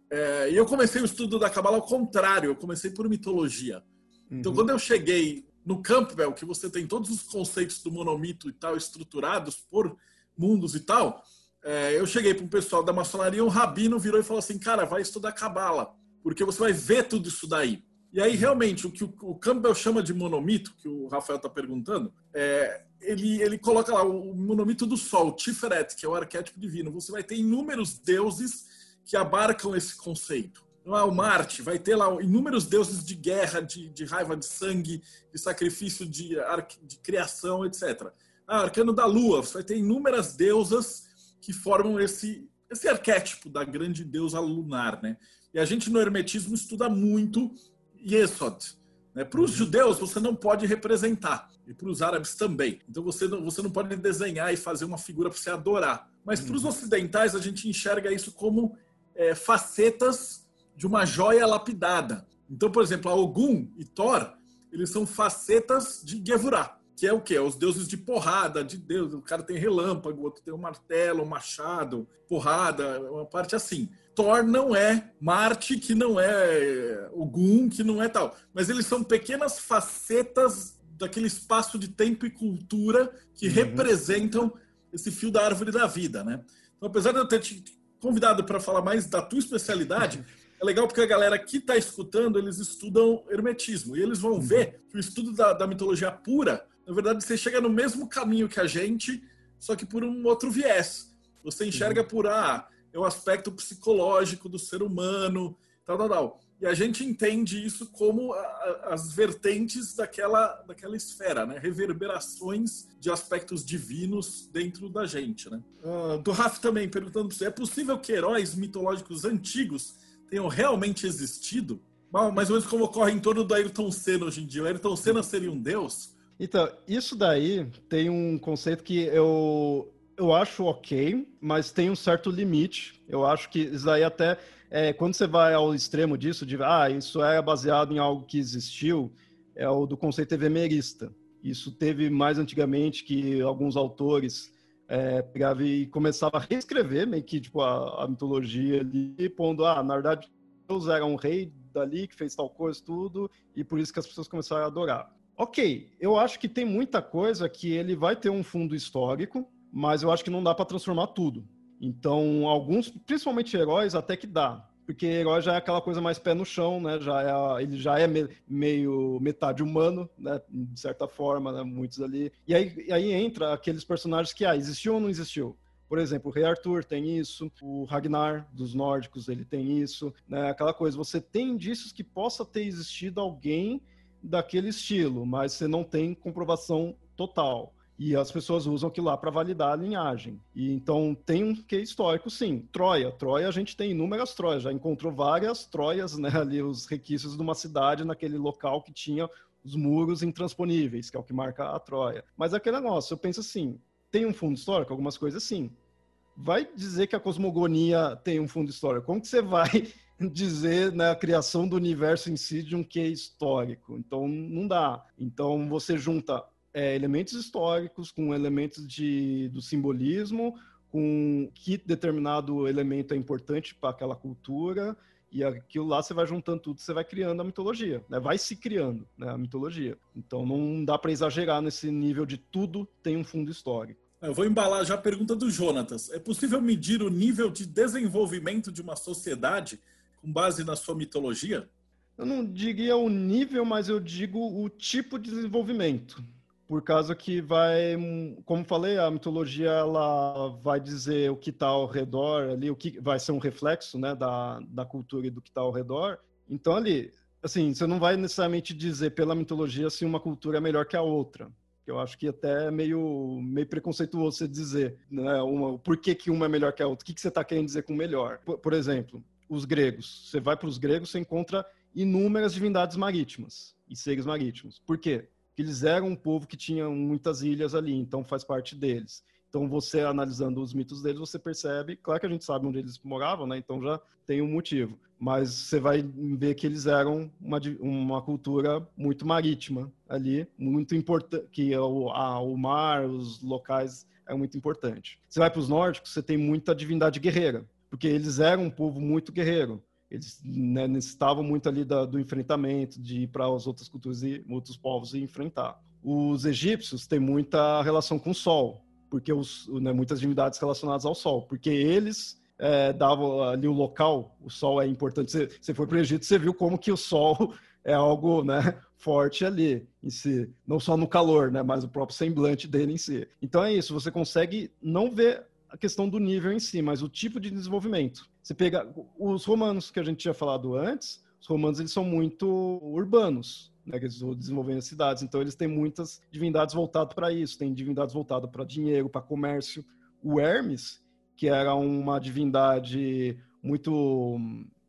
É, e eu comecei o estudo da Kabbalah ao contrário, eu comecei por mitologia. Então, uhum. Então, quando eu cheguei no Campbell, que você tem todos os conceitos do monomito e tal, estruturados por mundos e tal, é, eu cheguei para um pessoal da maçonaria, um rabino virou e falou assim, cara, vai estudar Kabbalah, porque você vai ver tudo isso daí. E aí, realmente, o que o Campbell chama de monomito, que o Rafael está perguntando, é, ele, ele coloca lá o monomito do Sol, Tiferet, que é o arquétipo divino. Você vai ter inúmeros deuses que abarcam esse conceito. Ah, o Marte vai ter lá inúmeros deuses de guerra, de, de raiva, de sangue, de sacrifício, de, de criação, etc. Ah, arcano da Lua, você vai ter inúmeras deusas que formam esse, esse arquétipo da grande deusa lunar, né? E a gente no Hermetismo estuda muito Yesod. Né? Para os uhum. judeus, você não pode representar, e para os árabes também. Então você não, você não pode desenhar e fazer uma figura para você adorar. Mas para os uhum. ocidentais, a gente enxerga isso como é, facetas de uma joia lapidada. Então, por exemplo, a Ogum e Thor, eles são facetas de Gevurah, que é o quê? Os deuses de porrada, de Deus. O cara tem relâmpago, o outro tem um martelo, um machado, porrada, uma parte assim. Thor não é Marte, que não é Ogum, que não é tal. Mas eles são pequenas facetas daquele espaço de tempo e cultura que uhum. representam esse fio da árvore da vida, né? Então, apesar de eu ter te convidado para falar mais da tua especialidade, é legal porque a galera que está escutando, eles estudam hermetismo. E eles vão uhum. ver que o estudo da, da mitologia pura, na verdade, você chega no mesmo caminho que a gente, só que por um outro viés. Você enxerga uhum. por, ah, é o aspecto psicológico do ser humano, tal, tal, tal. E a gente entende isso como a, a, as vertentes daquela, daquela esfera, né? reverberações de aspectos divinos dentro da gente. Né? Uh, do Raf também, perguntando é possível que heróis mitológicos antigos tenham realmente existido? Mais ou menos como ocorre em torno do Ayrton Senna hoje em dia. O Ayrton Senna seria um deus? Então, isso daí tem um conceito que eu, eu acho ok, mas tem um certo limite. Eu acho que isso aí até é, quando você vai ao extremo disso, de ah, isso é baseado em algo que existiu, é o do conceito evemerista. Isso teve mais antigamente que alguns autores é, e começavam a reescrever meio que tipo, a, a mitologia ali, pondo, ah, na verdade, Deus era um rei dali que fez tal coisa, tudo, e por isso que as pessoas começaram a adorar. Ok, eu acho que tem muita coisa que ele vai ter um fundo histórico, mas eu acho que não dá para transformar tudo. Então, alguns, principalmente heróis, até que dá. Porque herói já é aquela coisa mais pé no chão, né? Já é, ele já é me, meio metade humano, né? De certa forma, né? Muitos ali. E aí, e aí entra aqueles personagens que, ah, existiu ou não existiu? Por exemplo, o Rei Arthur tem isso, o Ragnar dos nórdicos ele tem isso, né? Aquela coisa, você tem indícios que possa ter existido alguém daquele estilo, mas você não tem comprovação total. E as pessoas usam aquilo lá para validar a linhagem. E então tem um que histórico, sim. Troia. Troia a gente tem inúmeras Troias. Já encontrou várias Troias, né? Ali os requisitos de uma cidade naquele local que tinha os muros intransponíveis, que é o que marca a Troia. Mas aquele negócio, eu penso assim, tem um fundo histórico? Algumas coisas sim. Vai dizer que a cosmogonia tem um fundo histórico. Como que você vai dizer né, a criação do universo em si de um que histórico? Então, não dá. Então, você junta é, elementos históricos com elementos de, do simbolismo, com que determinado elemento é importante para aquela cultura, e aquilo lá você vai juntando tudo, você vai criando a mitologia, né? vai se criando né, a mitologia. Então não dá para exagerar nesse nível de tudo tem um fundo histórico. Eu vou embalar já a pergunta do Jonatas. É possível medir o nível de desenvolvimento de uma sociedade com base na sua mitologia? Eu não diria o nível, mas eu digo o tipo de desenvolvimento por causa que vai, como falei, a mitologia ela vai dizer o que está ao redor ali, o que vai ser um reflexo, né, da, da cultura e do que está ao redor. Então ali, assim, você não vai necessariamente dizer pela mitologia se uma cultura é melhor que a outra. Eu acho que até é meio, meio preconceituoso você dizer, né, uma, por que, que uma é melhor que a outra? O que, que você está querendo dizer com melhor? Por, por exemplo, os gregos. Você vai para os gregos, você encontra inúmeras divindades marítimas e seres marítimos. Por quê? Que eles eram um povo que tinha muitas ilhas ali, então faz parte deles. Então você analisando os mitos deles, você percebe, claro que a gente sabe onde eles moravam, né? Então já tem um motivo. Mas você vai ver que eles eram uma, uma cultura muito marítima ali, muito importante, que é o, a, o mar, os locais é muito importante. Você vai para os nórdicos, você tem muita divindade guerreira, porque eles eram um povo muito guerreiro eles né, necessitavam muito ali da, do enfrentamento, de ir para as outras culturas e outros povos e enfrentar. Os egípcios têm muita relação com o sol, porque os, né, muitas divindades relacionadas ao sol, porque eles é, davam ali o local, o sol é importante. Você, você foi para o Egito, você viu como que o sol é algo né, forte ali em si, não só no calor, né, mas o próprio semblante dele em si. Então é isso, você consegue não ver a questão do nível em si, mas o tipo de desenvolvimento. Você pega os romanos que a gente tinha falado antes, os romanos eles são muito urbanos, né, que eles desenvolvendo as cidades, então eles têm muitas divindades voltadas para isso, tem divindades voltadas para dinheiro, para comércio. O Hermes, que era uma divindade muito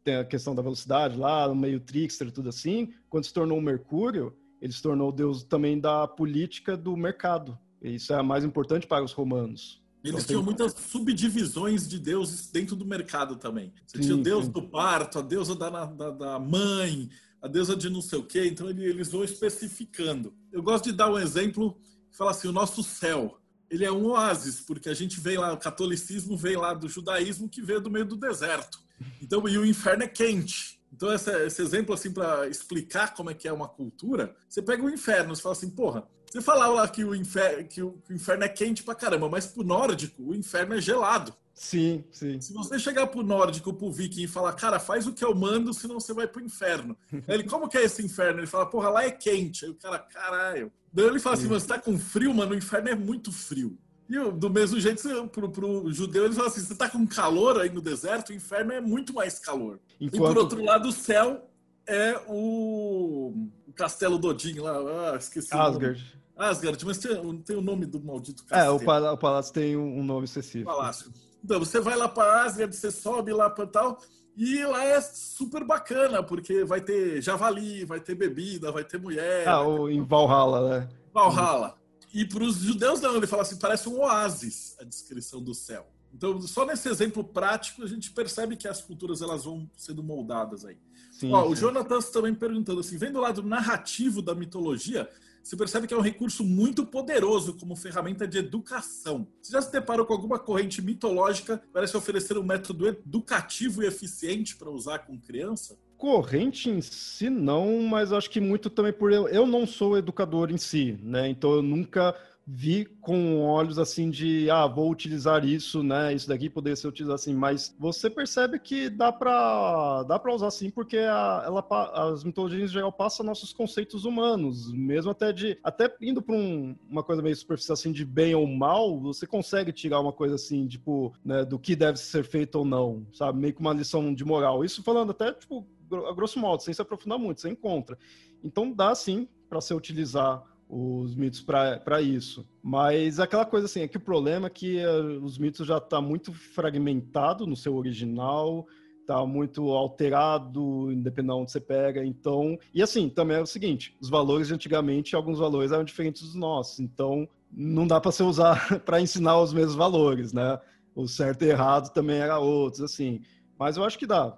tem a questão da velocidade lá, meio trickster, tudo assim, quando se tornou o Mercúrio, ele se tornou o deus também da política do mercado. Isso é mais importante para os romanos. Eles tinham muitas subdivisões de deuses dentro do mercado também. Você sim, tinha o deus sim. do parto, a deusa da, da, da, mãe, a deusa de não sei o quê. Então eles vão especificando. Eu gosto de dar um exemplo que fala assim: o nosso céu. Ele é um oásis, porque a gente vem lá, o catolicismo vem lá do judaísmo que veio do meio do deserto. Então, e o inferno é quente. Então, esse, esse exemplo, assim, para explicar como é que é uma cultura, você pega o inferno, você fala assim, porra, você falava lá que o, inferno, que o inferno é quente pra caramba, mas pro nórdico, o inferno é gelado. Sim, sim. Se você chegar pro nórdico, pro viking e falar, cara, faz o que eu mando, senão você vai pro inferno. ele, como que é esse inferno? Ele fala, porra, lá é quente. Aí o cara, caralho. Daí ele fala assim, você tá com frio, mano, o inferno é muito frio. E do mesmo jeito, pro, pro judeu, ele fala assim, você tá com calor aí no deserto, o inferno é muito mais calor. Enquanto... E por outro lado, o céu é o, o castelo Dodin lá, ah, esqueci. Asgard. Asgard, mas tem, tem o nome do maldito castelo. É, o, pal o palácio tem um, nome específico. Palácio. Então, você vai lá para Asgard, você sobe lá para tal, e lá é super bacana, porque vai ter javali, vai ter bebida, vai ter mulher. Ah, o, em Valhalla, né? Valhalla. E para os judeus, não, ele fala assim: parece um oásis a descrição do céu. Então, só nesse exemplo prático, a gente percebe que as culturas elas vão sendo moldadas aí. Sim, Ó, sim. O Jonathan também perguntando assim: vendo o lado narrativo da mitologia, você percebe que é um recurso muito poderoso como ferramenta de educação. Você já se deparou com alguma corrente mitológica que parece oferecer um método educativo e eficiente para usar com criança? Corrente em si não, mas acho que muito também por eu, eu não sou educador em si, né? Então eu nunca vi com olhos assim de ah vou utilizar isso né? Isso daqui poderia ser utilizado assim. Mas você percebe que dá para dá para usar sim porque a, ela as mitologias em geral passam nossos conceitos humanos mesmo até de até indo para um, uma coisa meio superficial assim de bem ou mal você consegue tirar uma coisa assim tipo né, do que deve ser feito ou não sabe? Meio que uma lição de moral. Isso falando até tipo a grosso modo sem se aprofundar muito você encontra então dá sim para se utilizar os mitos para isso. Mas aquela coisa assim, é que o problema é que uh, os mitos já tá muito fragmentado no seu original, tá muito alterado, independente de onde você pega. Então, e assim, também é o seguinte, os valores de antigamente, alguns valores eram diferentes dos nossos. Então, não dá para você usar para ensinar os mesmos valores, né? O certo e errado também era outros, assim. Mas eu acho que dá.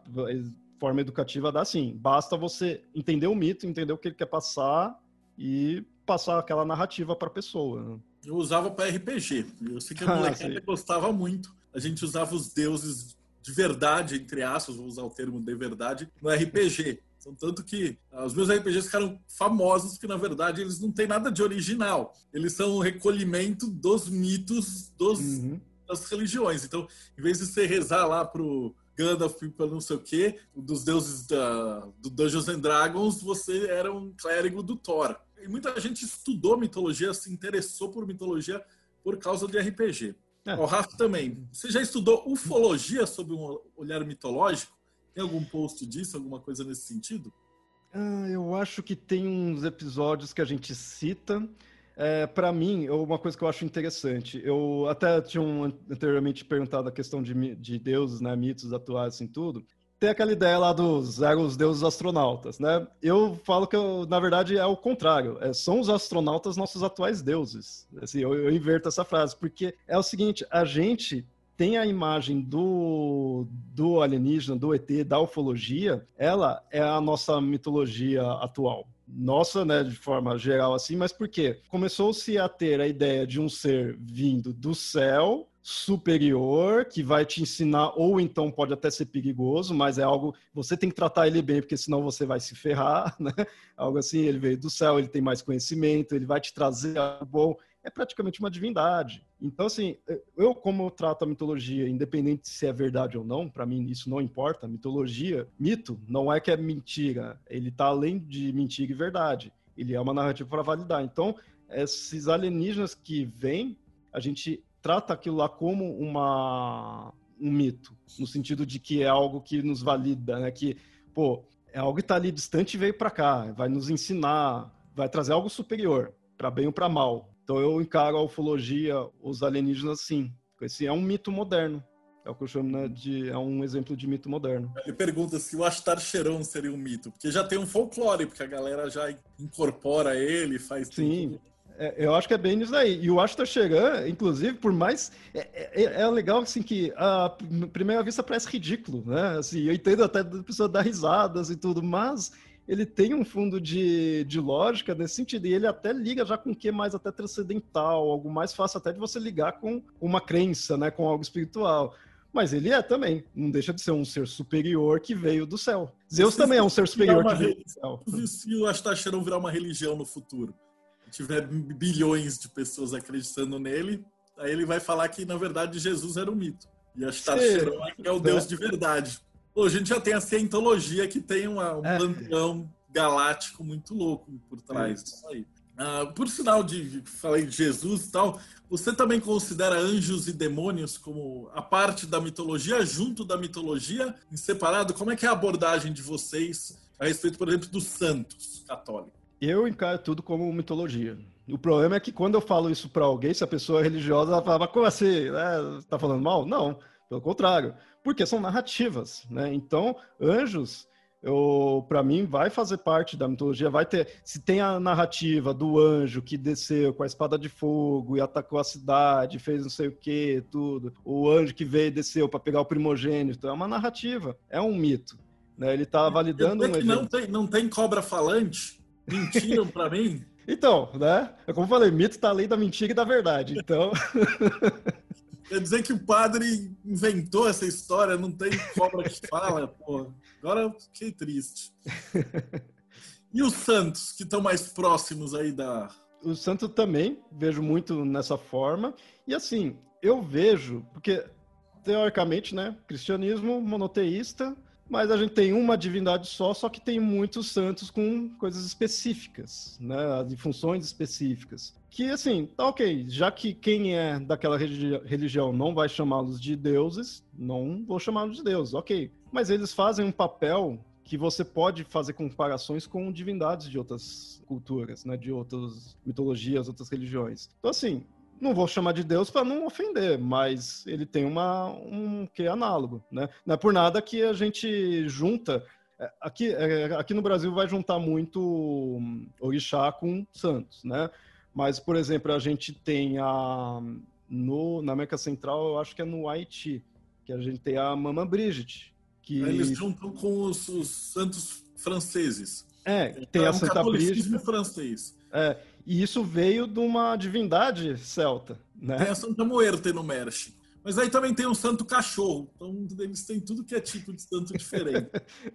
Forma educativa dá sim. Basta você entender o mito, entender o que ele quer passar e passar aquela narrativa para a pessoa. Né? Eu usava para RPG. Eu sei que a molecada ah, gostava muito. A gente usava os deuses de verdade, entre aspas, vou usar o termo de verdade, no RPG. Então, tanto que ah, os meus RPGs ficaram famosos, porque na verdade eles não têm nada de original. Eles são um recolhimento dos mitos dos, uhum. das religiões. Então, em vez de você rezar lá pro Gandalf, para não sei o quê, dos deuses da, do Dungeons and Dragons, você era um clérigo do Thor. E muita gente estudou mitologia, se interessou por mitologia por causa de RPG. É. O Rafa também. Você já estudou ufologia sob um olhar mitológico? Tem algum post disso, alguma coisa nesse sentido? Ah, eu acho que tem uns episódios que a gente cita. É, para mim, uma coisa que eu acho interessante, eu até tinha um, anteriormente perguntado a questão de, de deuses, né, mitos atuais, assim, tudo tem aquela ideia lá dos os deuses astronautas, né? Eu falo que, eu, na verdade, é o contrário. É, são os astronautas nossos atuais deuses. Assim, eu, eu inverto essa frase, porque é o seguinte, a gente tem a imagem do, do alienígena, do ET, da ufologia, ela é a nossa mitologia atual. Nossa, né, de forma geral assim, mas por quê? Começou-se a ter a ideia de um ser vindo do céu, superior que vai te ensinar, ou então pode até ser perigoso, mas é algo. Você tem que tratar ele bem, porque senão você vai se ferrar, né? Algo assim, ele veio do céu, ele tem mais conhecimento, ele vai te trazer algo bom. É praticamente uma divindade. Então, assim, eu, como eu trato a mitologia, independente se é verdade ou não, para mim isso não importa. Mitologia, mito, não é que é mentira, ele está além de mentira e verdade. Ele é uma narrativa para validar. Então, esses alienígenas que vêm, a gente trata aquilo lá como uma, um mito, no sentido de que é algo que nos valida, né? Que, pô, é algo que está ali distante e veio para cá, vai nos ensinar, vai trazer algo superior, para bem ou para mal. Então eu encaro a ufologia, os alienígenas, assim. Esse é um mito moderno. É o que eu chamo né, de. É um exemplo de mito moderno. Ele pergunta se o Astar Cheron seria um mito, porque já tem um folclore, porque a galera já incorpora ele, faz Sim. Tudo. É, eu acho que é bem nisso aí. E o Ashtar Sheran, inclusive, por mais. É, é, é, legal assim que a primeira vista parece ridículo, né? Assim, eu entendo até da pessoa dar risadas e tudo, mas ele tem um fundo de, de lógica nesse sentido. E ele até liga já com o que mais até transcendental, algo mais fácil até de você ligar com uma crença, né? Com algo espiritual. Mas ele é também, não deixa de ser um ser superior que veio do céu. Zeus também é um ser superior que veio do céu. E se o Ashtar Sheran virar uma religião no futuro? Tiver bilhões de pessoas acreditando nele, aí ele vai falar que, na verdade, Jesus era um mito. E a Tacheron é o Deus de verdade. Pô, a gente já tem a cientologia que tem uma, um é. panteão galáctico muito louco por trás disso aí. Ah, por sinal de falei de Jesus e tal, você também considera anjos e demônios como a parte da mitologia junto da mitologia, em separado? Como é que é a abordagem de vocês a respeito, por exemplo, dos santos católicos? Eu encaro tudo como mitologia. O problema é que quando eu falo isso para alguém, se a pessoa é religiosa, ela fala, como assim? É, tá falando mal? Não, pelo contrário. Porque são narrativas, né? Então, anjos, para mim, vai fazer parte da mitologia. Vai ter. Se tem a narrativa do anjo que desceu com a espada de fogo e atacou a cidade, fez não sei o que, tudo. O anjo que veio e desceu para pegar o primogênito. É uma narrativa, é um mito. Né? Ele está validando um evento. Não tem, não tem cobra falante? Mentiram para mim? Então, né? É como eu falei, mito está além da mentira e da verdade. Então. Quer dizer que o padre inventou essa história, não tem cobra que fala, pô. Agora eu fiquei triste. E os santos, que estão mais próximos aí da. O santo também, vejo muito nessa forma. E assim, eu vejo, porque teoricamente, né? Cristianismo monoteísta, mas a gente tem uma divindade só, só que tem muitos santos com coisas específicas, né, de funções específicas. Que assim, tá ok, já que quem é daquela religião não vai chamá-los de deuses, não vou chamá-los de deuses, ok. Mas eles fazem um papel que você pode fazer comparações com divindades de outras culturas, né, de outras mitologias, outras religiões. Então, assim, não vou chamar de Deus para não ofender, mas ele tem uma, um que é análogo, né? Não é por nada que a gente junta é, aqui, é, aqui no Brasil vai juntar muito hum, orixá com santos, né? Mas, por exemplo, a gente tem a no, na América Central, eu acho que é no Haiti, que a gente tem a Mama Brigitte. Que... Eles juntam com os, os santos franceses. É, tem é a Santa Brígida. francês. É, e isso veio de uma divindade celta, né? Tem a Santa Muerte no Merch. Mas aí também tem um santo cachorro. Então eles têm tudo que é tipo de santo diferente.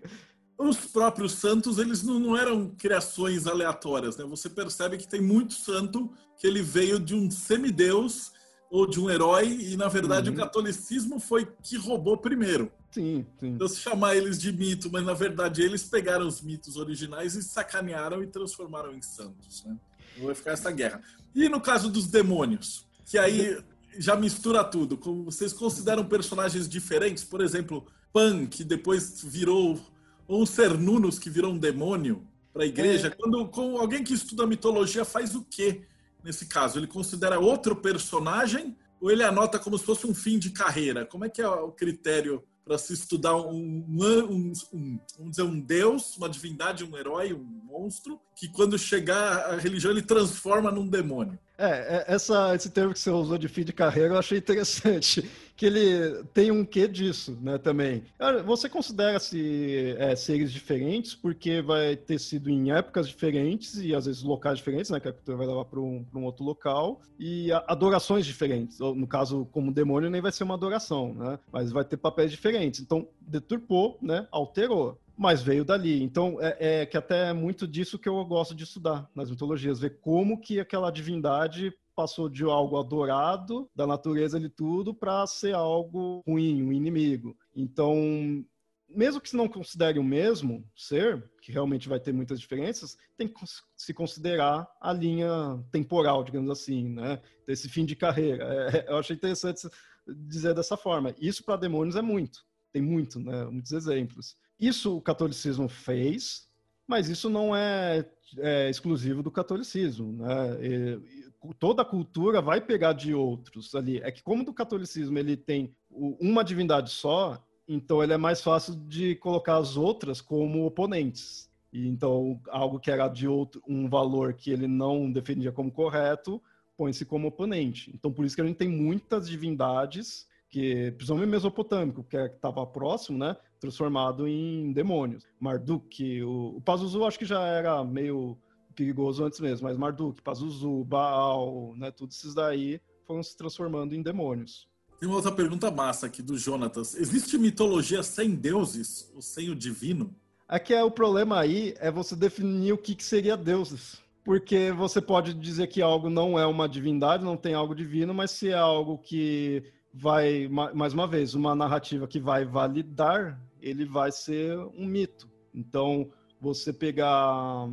Os próprios santos, eles não, não, eram criações aleatórias, né? Você percebe que tem muito santo que ele veio de um semideus ou de um herói e, na verdade, uhum. o catolicismo foi que roubou primeiro. Sim, sim. Então, se chamar eles de mito, mas na verdade eles pegaram os mitos originais e sacanearam e transformaram em santos. Né? Vai ficar essa guerra. E no caso dos demônios, que aí já mistura tudo. Vocês consideram personagens diferentes? Por exemplo, Pan, que depois virou. Ou um Cernunnos, que virou um demônio para a igreja. É. Quando, quando alguém que estuda mitologia faz o quê nesse caso? Ele considera outro personagem ou ele anota como se fosse um fim de carreira? Como é que é o critério para se estudar um, um, um, um, dizer, um deus, uma divindade, um herói, um monstro, que quando chegar a religião ele transforma num demônio. É, é, essa, esse termo que você usou de fim de carreira eu achei interessante, que ele tem um quê disso, né, também. Você considera-se é, seres diferentes porque vai ter sido em épocas diferentes e às vezes locais diferentes, né, que a cultura vai levar para um, um, outro local, e adorações diferentes. No caso, como demônio, nem vai ser uma adoração, né, mas vai ter papéis diferentes. Então, deturpou, né, alterou mas veio dali. Então, é, é, que até é muito disso que eu gosto de estudar nas mitologias, ver como que aquela divindade passou de algo adorado da natureza de tudo para ser algo ruim, um inimigo. Então, mesmo que se não considere o mesmo ser, que realmente vai ter muitas diferenças, tem que se considerar a linha temporal, digamos assim, né? Desse fim de carreira. É, eu achei interessante dizer dessa forma. Isso para demônios é muito, tem muito, né? Muitos exemplos. Isso o catolicismo fez, mas isso não é, é exclusivo do catolicismo. Né? E, toda cultura vai pegar de outros ali. É que como do catolicismo ele tem uma divindade só, então ele é mais fácil de colocar as outras como oponentes. E então algo que era de outro um valor que ele não defendia como correto põe-se como oponente. Então por isso que a gente tem muitas divindades que principalmente mesopotâmico, que é, estava próximo, né, transformado em demônios. Marduk, o, o Pazuzu acho que já era meio perigoso antes mesmo, mas Marduk, Pazuzu, Baal, né, todos esses daí foram se transformando em demônios. Tem uma outra pergunta massa aqui do Jonatas. Existe mitologia sem deuses ou sem o divino? Aqui é, é o problema aí é você definir o que, que seria deuses. Porque você pode dizer que algo não é uma divindade, não tem algo divino, mas se é algo que vai, mais uma vez, uma narrativa que vai validar, ele vai ser um mito. Então, você pegar.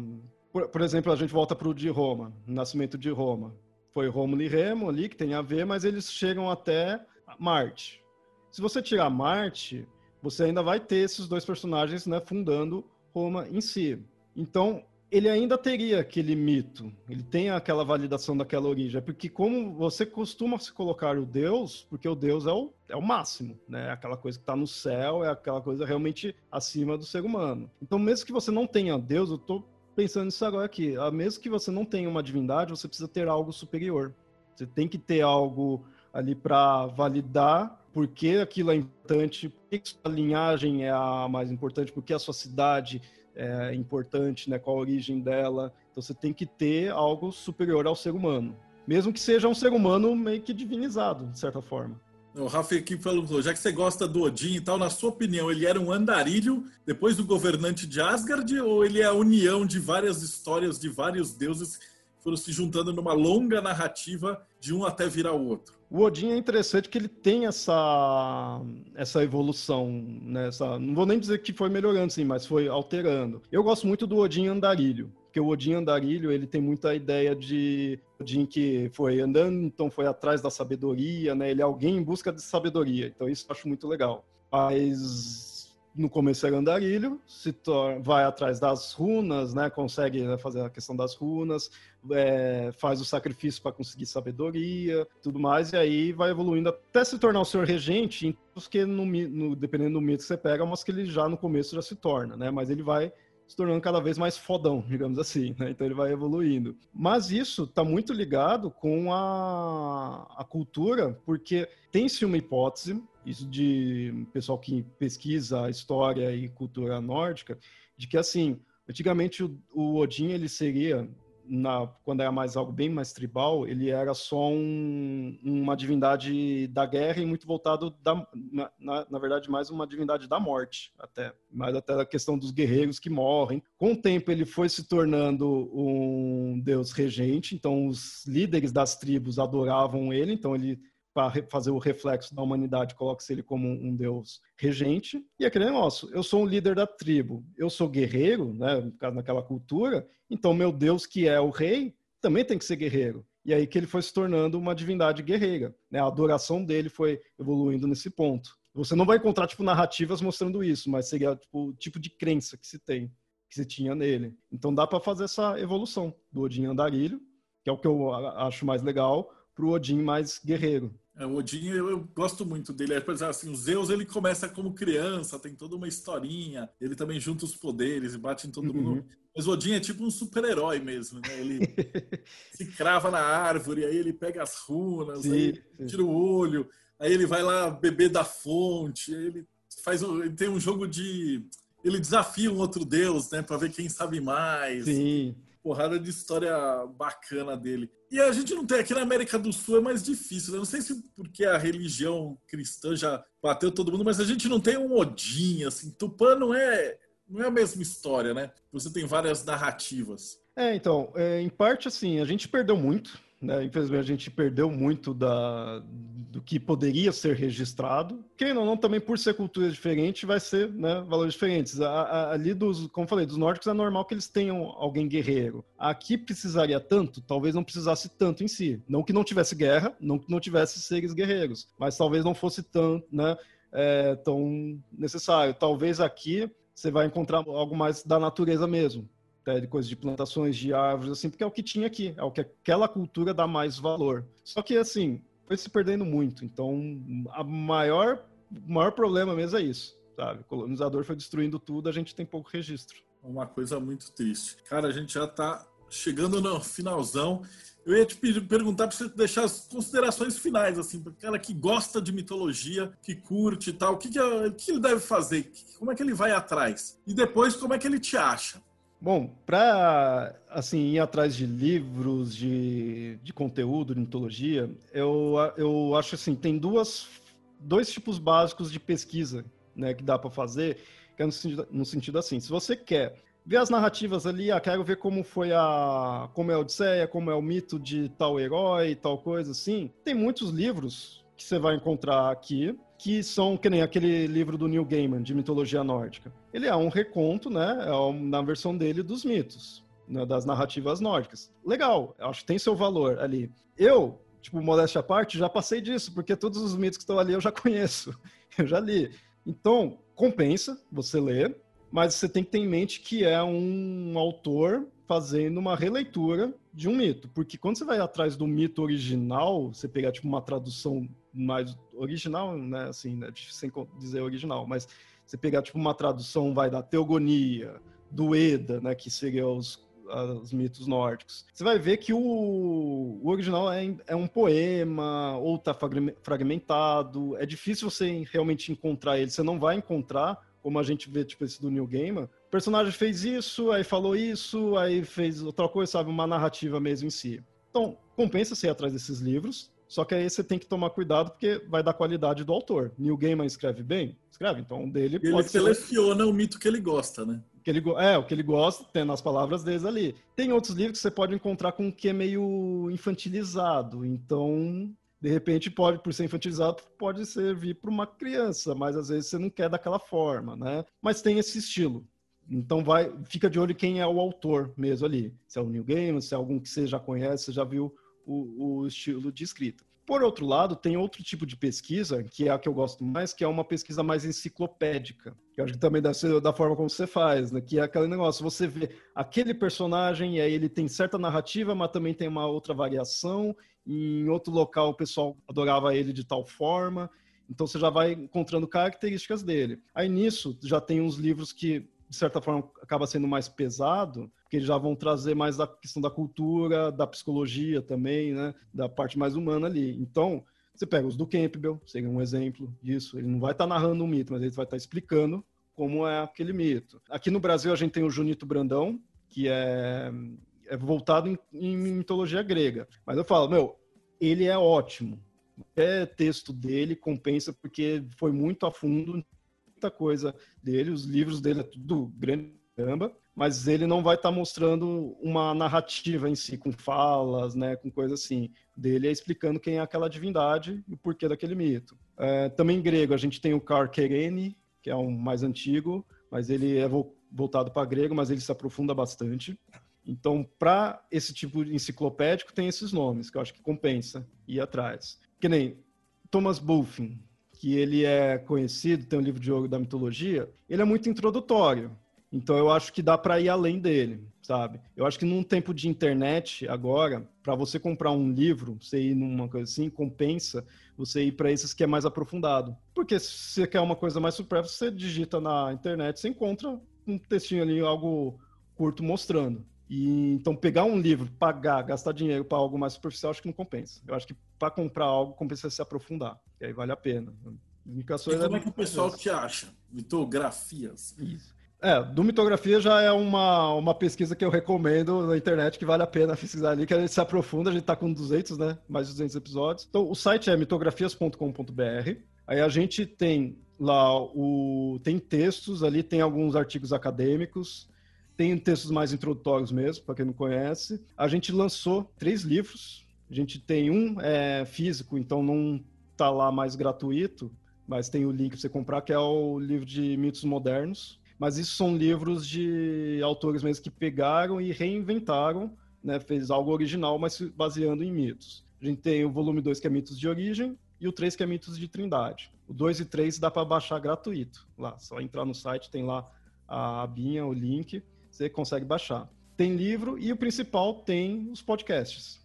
Por, por exemplo, a gente volta para o de Roma, nascimento de Roma. Foi Rômulo e Remo ali, que tem a ver, mas eles chegam até Marte. Se você tirar Marte, você ainda vai ter esses dois personagens né, fundando Roma em si. Então, ele ainda teria aquele mito, ele tem aquela validação daquela origem, porque como você costuma se colocar o Deus, porque o Deus é o, é o máximo, né? Aquela coisa que está no céu, é aquela coisa realmente acima do ser humano. Então, mesmo que você não tenha Deus, eu estou pensando nisso agora aqui, ah, mesmo que você não tenha uma divindade, você precisa ter algo superior. Você tem que ter algo ali para validar por que aquilo é importante, por que sua linhagem é a mais importante, por que a sua cidade é importante, né, qual a origem dela. Então você tem que ter algo superior ao ser humano. Mesmo que seja um ser humano meio que divinizado, de certa forma. O Rafa aqui falou, já que você gosta do Odin e tal, na sua opinião, ele era um andarilho depois do governante de Asgard ou ele é a união de várias histórias de vários deuses que foram se juntando numa longa narrativa de um até virar o outro? O Odin é interessante que ele tem essa, essa evolução, né? Essa, não vou nem dizer que foi melhorando, sim, mas foi alterando. Eu gosto muito do Odin andarilho, porque o Odin andarilho ele tem muita ideia de Odin que foi andando, então foi atrás da sabedoria, né? Ele é alguém em busca de sabedoria, então isso eu acho muito legal. Mas no começo era andarilho, se vai atrás das runas, né? Consegue né, fazer a questão das runas, é, faz o sacrifício para conseguir sabedoria, tudo mais, e aí vai evoluindo até se tornar o senhor regente, porque no, no, dependendo do mito que você pega, mas que ele já no começo já se torna, né? Mas ele vai se tornando cada vez mais fodão, digamos assim, né? Então ele vai evoluindo. Mas isso está muito ligado com a, a cultura, porque tem-se uma hipótese, isso de pessoal que pesquisa história e cultura nórdica, de que assim, antigamente o, o Odin ele seria na, quando era mais algo bem mais tribal, ele era só um, uma divindade da guerra e muito voltado, da, na, na, verdade, mais uma divindade da morte, até. Mais até a questão dos guerreiros que morrem. Com o tempo, ele foi se tornando um deus regente, então os líderes das tribos adoravam ele, então ele para fazer o reflexo da humanidade, coloca-se ele como um deus regente. E aquele negócio, eu sou um líder da tribo, eu sou guerreiro, né, naquela cultura, então meu deus, que é o rei, também tem que ser guerreiro. E aí que ele foi se tornando uma divindade guerreira. Né? A adoração dele foi evoluindo nesse ponto. Você não vai encontrar tipo narrativas mostrando isso, mas seria tipo, o tipo de crença que se tem, que se tinha nele. Então dá para fazer essa evolução do Odin Andarilho, que é o que eu acho mais legal, para o Odin mais guerreiro. É, o Odin, eu, eu, gosto muito dele. É, assim, o Zeus, ele começa como criança, tem toda uma historinha. Ele também junta os poderes e bate em todo uhum. mundo. Mas o Odin é tipo um super-herói mesmo, né? Ele se crava na árvore, aí ele pega as runas, sim, aí sim. tira o olho, aí ele vai lá beber da fonte, ele faz ele tem um jogo de ele desafia um outro deus, né, para ver quem sabe mais. Sim porrada de história bacana dele. E a gente não tem, aqui na América do Sul é mais difícil, né? Não sei se porque a religião cristã já bateu todo mundo, mas a gente não tem um Odin, assim. Tupã não é, não é a mesma história, né? Você tem várias narrativas. É, então, é, em parte, assim, a gente perdeu muito né? Infelizmente a gente perdeu muito da, do que poderia ser registrado. Quem não, não também por ser cultura diferente vai ser né, valores diferentes. A, a, ali dos, como falei, dos nórdicos é normal que eles tenham alguém guerreiro. Aqui precisaria tanto, talvez não precisasse tanto em si. Não que não tivesse guerra, não que não tivesse seres guerreiros, mas talvez não fosse tão, né, é, tão necessário. Talvez aqui você vai encontrar algo mais da natureza mesmo de coisas de plantações de árvores, assim, porque é o que tinha aqui, é o que aquela cultura dá mais valor. Só que, assim, foi se perdendo muito. Então, a maior, o maior problema mesmo é isso, sabe? O colonizador foi destruindo tudo, a gente tem pouco registro. Uma coisa muito triste. Cara, a gente já está chegando no finalzão. Eu ia te perguntar para você deixar as considerações finais, assim, para o cara que gosta de mitologia, que curte e tal, o que, que, é, que ele deve fazer? Como é que ele vai atrás? E depois, como é que ele te acha? Bom, para assim ir atrás de livros de, de conteúdo de mitologia, eu, eu acho assim tem duas dois tipos básicos de pesquisa, né, que dá para fazer, que é no sentido, no sentido assim, se você quer ver as narrativas ali, ah, quero ver como foi a como é a Odisseia, como é o mito de tal herói, tal coisa assim. Tem muitos livros que você vai encontrar aqui que são que nem aquele livro do Neil Gaiman de mitologia nórdica. Ele é um reconto, né, é na versão dele dos mitos, né, das narrativas nórdicas. Legal, acho que tem seu valor ali. Eu, tipo, modéstia à parte, já passei disso, porque todos os mitos que estão ali eu já conheço, eu já li. Então, compensa você ler, mas você tem que ter em mente que é um autor fazendo uma releitura de um mito, porque quando você vai atrás do mito original, você pegar tipo uma tradução mais original, né, assim, né, sem dizer original, mas você pegar tipo uma tradução vai da teogonia, do Eda, né, que seria os os mitos nórdicos. Você vai ver que o, o original é, é, um poema, ou está fragmentado. É difícil você realmente encontrar ele. Você não vai encontrar, como a gente vê, tipo, esse do New Gaiman, o personagem fez isso, aí falou isso, aí fez outra coisa, sabe? Uma narrativa mesmo em si. Então, compensa ir atrás desses livros, só que aí você tem que tomar cuidado porque vai dar qualidade do autor. Neil Gaiman escreve bem? Escreve, então dele ele pode seleciona ser... o mito que ele gosta, né? Que ele, é, o que ele gosta, tendo as palavras deles ali. Tem outros livros que você pode encontrar com o que é meio infantilizado, então de repente pode, por ser infantilizado, pode servir para uma criança, mas às vezes você não quer daquela forma, né? Mas tem esse estilo. Então vai, fica de olho quem é o autor mesmo ali. Se é o New Game, se é algum que você já conhece, você já viu o, o estilo de escrita. Por outro lado, tem outro tipo de pesquisa, que é a que eu gosto mais, que é uma pesquisa mais enciclopédica. Eu acho que também deve ser da forma como você faz, né? Que é aquele negócio, você vê aquele personagem e aí ele tem certa narrativa, mas também tem uma outra variação. Em outro local o pessoal adorava ele de tal forma. Então você já vai encontrando características dele. Aí nisso já tem uns livros que de certa forma, acaba sendo mais pesado, porque eles já vão trazer mais da questão da cultura, da psicologia também, né? Da parte mais humana ali. Então, você pega os do Campbell, seria um exemplo disso. Ele não vai estar tá narrando um mito, mas ele vai estar tá explicando como é aquele mito. Aqui no Brasil, a gente tem o Junito Brandão, que é, é voltado em, em mitologia grega. Mas eu falo, meu, ele é ótimo. Qualquer texto dele compensa porque foi muito a fundo muita coisa dele, os livros dele é tudo grande caramba, mas ele não vai estar tá mostrando uma narrativa em si, com falas, né, com coisa assim. Dele é explicando quem é aquela divindade e o porquê daquele mito. É, também em grego, a gente tem o Karkerene, que é um mais antigo, mas ele é voltado para grego, mas ele se aprofunda bastante. Então, para esse tipo de enciclopédico, tem esses nomes, que eu acho que compensa ir atrás. Que nem Thomas Bulfin, que ele é conhecido, tem um livro de ouro da mitologia, ele é muito introdutório. Então eu acho que dá para ir além dele, sabe? Eu acho que num tempo de internet agora, para você comprar um livro, você ir numa coisa assim, compensa você ir para esses que é mais aprofundado. Porque se você quer uma coisa mais supérflua, você digita na internet, você encontra um textinho ali, algo curto mostrando. E, então, pegar um livro, pagar, gastar dinheiro para algo mais superficial, acho que não compensa. Eu acho que para comprar algo, compensa se aprofundar. E aí vale a pena. Indicações e como é, é que o pessoal te acha? Mitografias. Isso. É, do Mitografia já é uma, uma pesquisa que eu recomendo na internet, que vale a pena pesquisar ali, que a gente se aprofunda, a gente está com 200, né? Mais de 200 episódios. Então, o site é mitografias.com.br. Aí a gente tem lá o... tem textos ali, tem alguns artigos acadêmicos, tem textos mais introdutórios mesmo, para quem não conhece. A gente lançou três livros. A gente tem um é, físico, então não está lá mais gratuito, mas tem o link para você comprar, que é o livro de mitos modernos. Mas isso são livros de autores mesmo que pegaram e reinventaram, né, fez algo original, mas baseando em mitos. A gente tem o volume 2, que é mitos de origem, e o 3, que é mitos de trindade. O 2 e 3 dá para baixar gratuito. Lá, só entrar no site, tem lá a abinha, o link você consegue baixar. Tem livro e o principal tem os podcasts.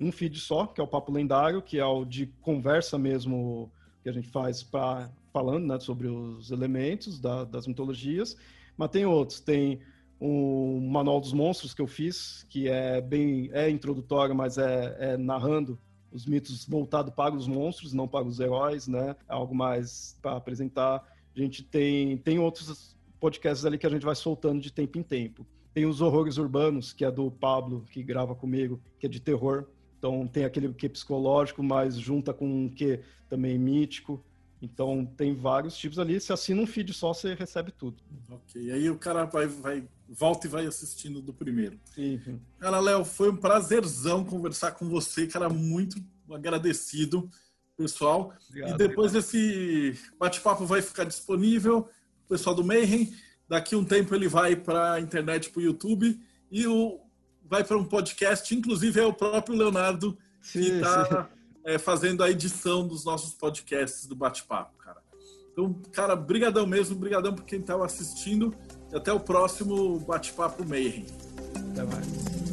Um feed só, que é o Papo Lendário, que é o de conversa mesmo que a gente faz para falando né, sobre os elementos da, das mitologias. Mas tem outros, tem um Manual dos Monstros que eu fiz, que é bem é introdutório, mas é, é narrando os mitos voltado para os monstros, não para os heróis, né? É algo mais para apresentar. A gente tem, tem outros podcasts ali que a gente vai soltando de tempo em tempo. Tem os Horrores Urbanos, que é do Pablo, que grava comigo, que é de terror. Então tem aquele que é psicológico, mas junta com um que também mítico. Então tem vários tipos ali. Se assina um feed só, você recebe tudo. Ok. E aí o cara vai, vai volta e vai assistindo do primeiro. Sim. Cara, Léo, foi um prazerzão conversar com você, cara, muito agradecido, pessoal. Obrigado, e depois obrigado. esse bate-papo vai ficar disponível pessoal do Mayhem. Daqui um tempo ele vai para a internet, para o YouTube e o, vai para um podcast. Inclusive é o próprio Leonardo que está é, fazendo a edição dos nossos podcasts do bate-papo, cara. Então, cara, brigadão mesmo, brigadão por quem estava assistindo. E até o próximo bate-papo Mayhem. Até mais.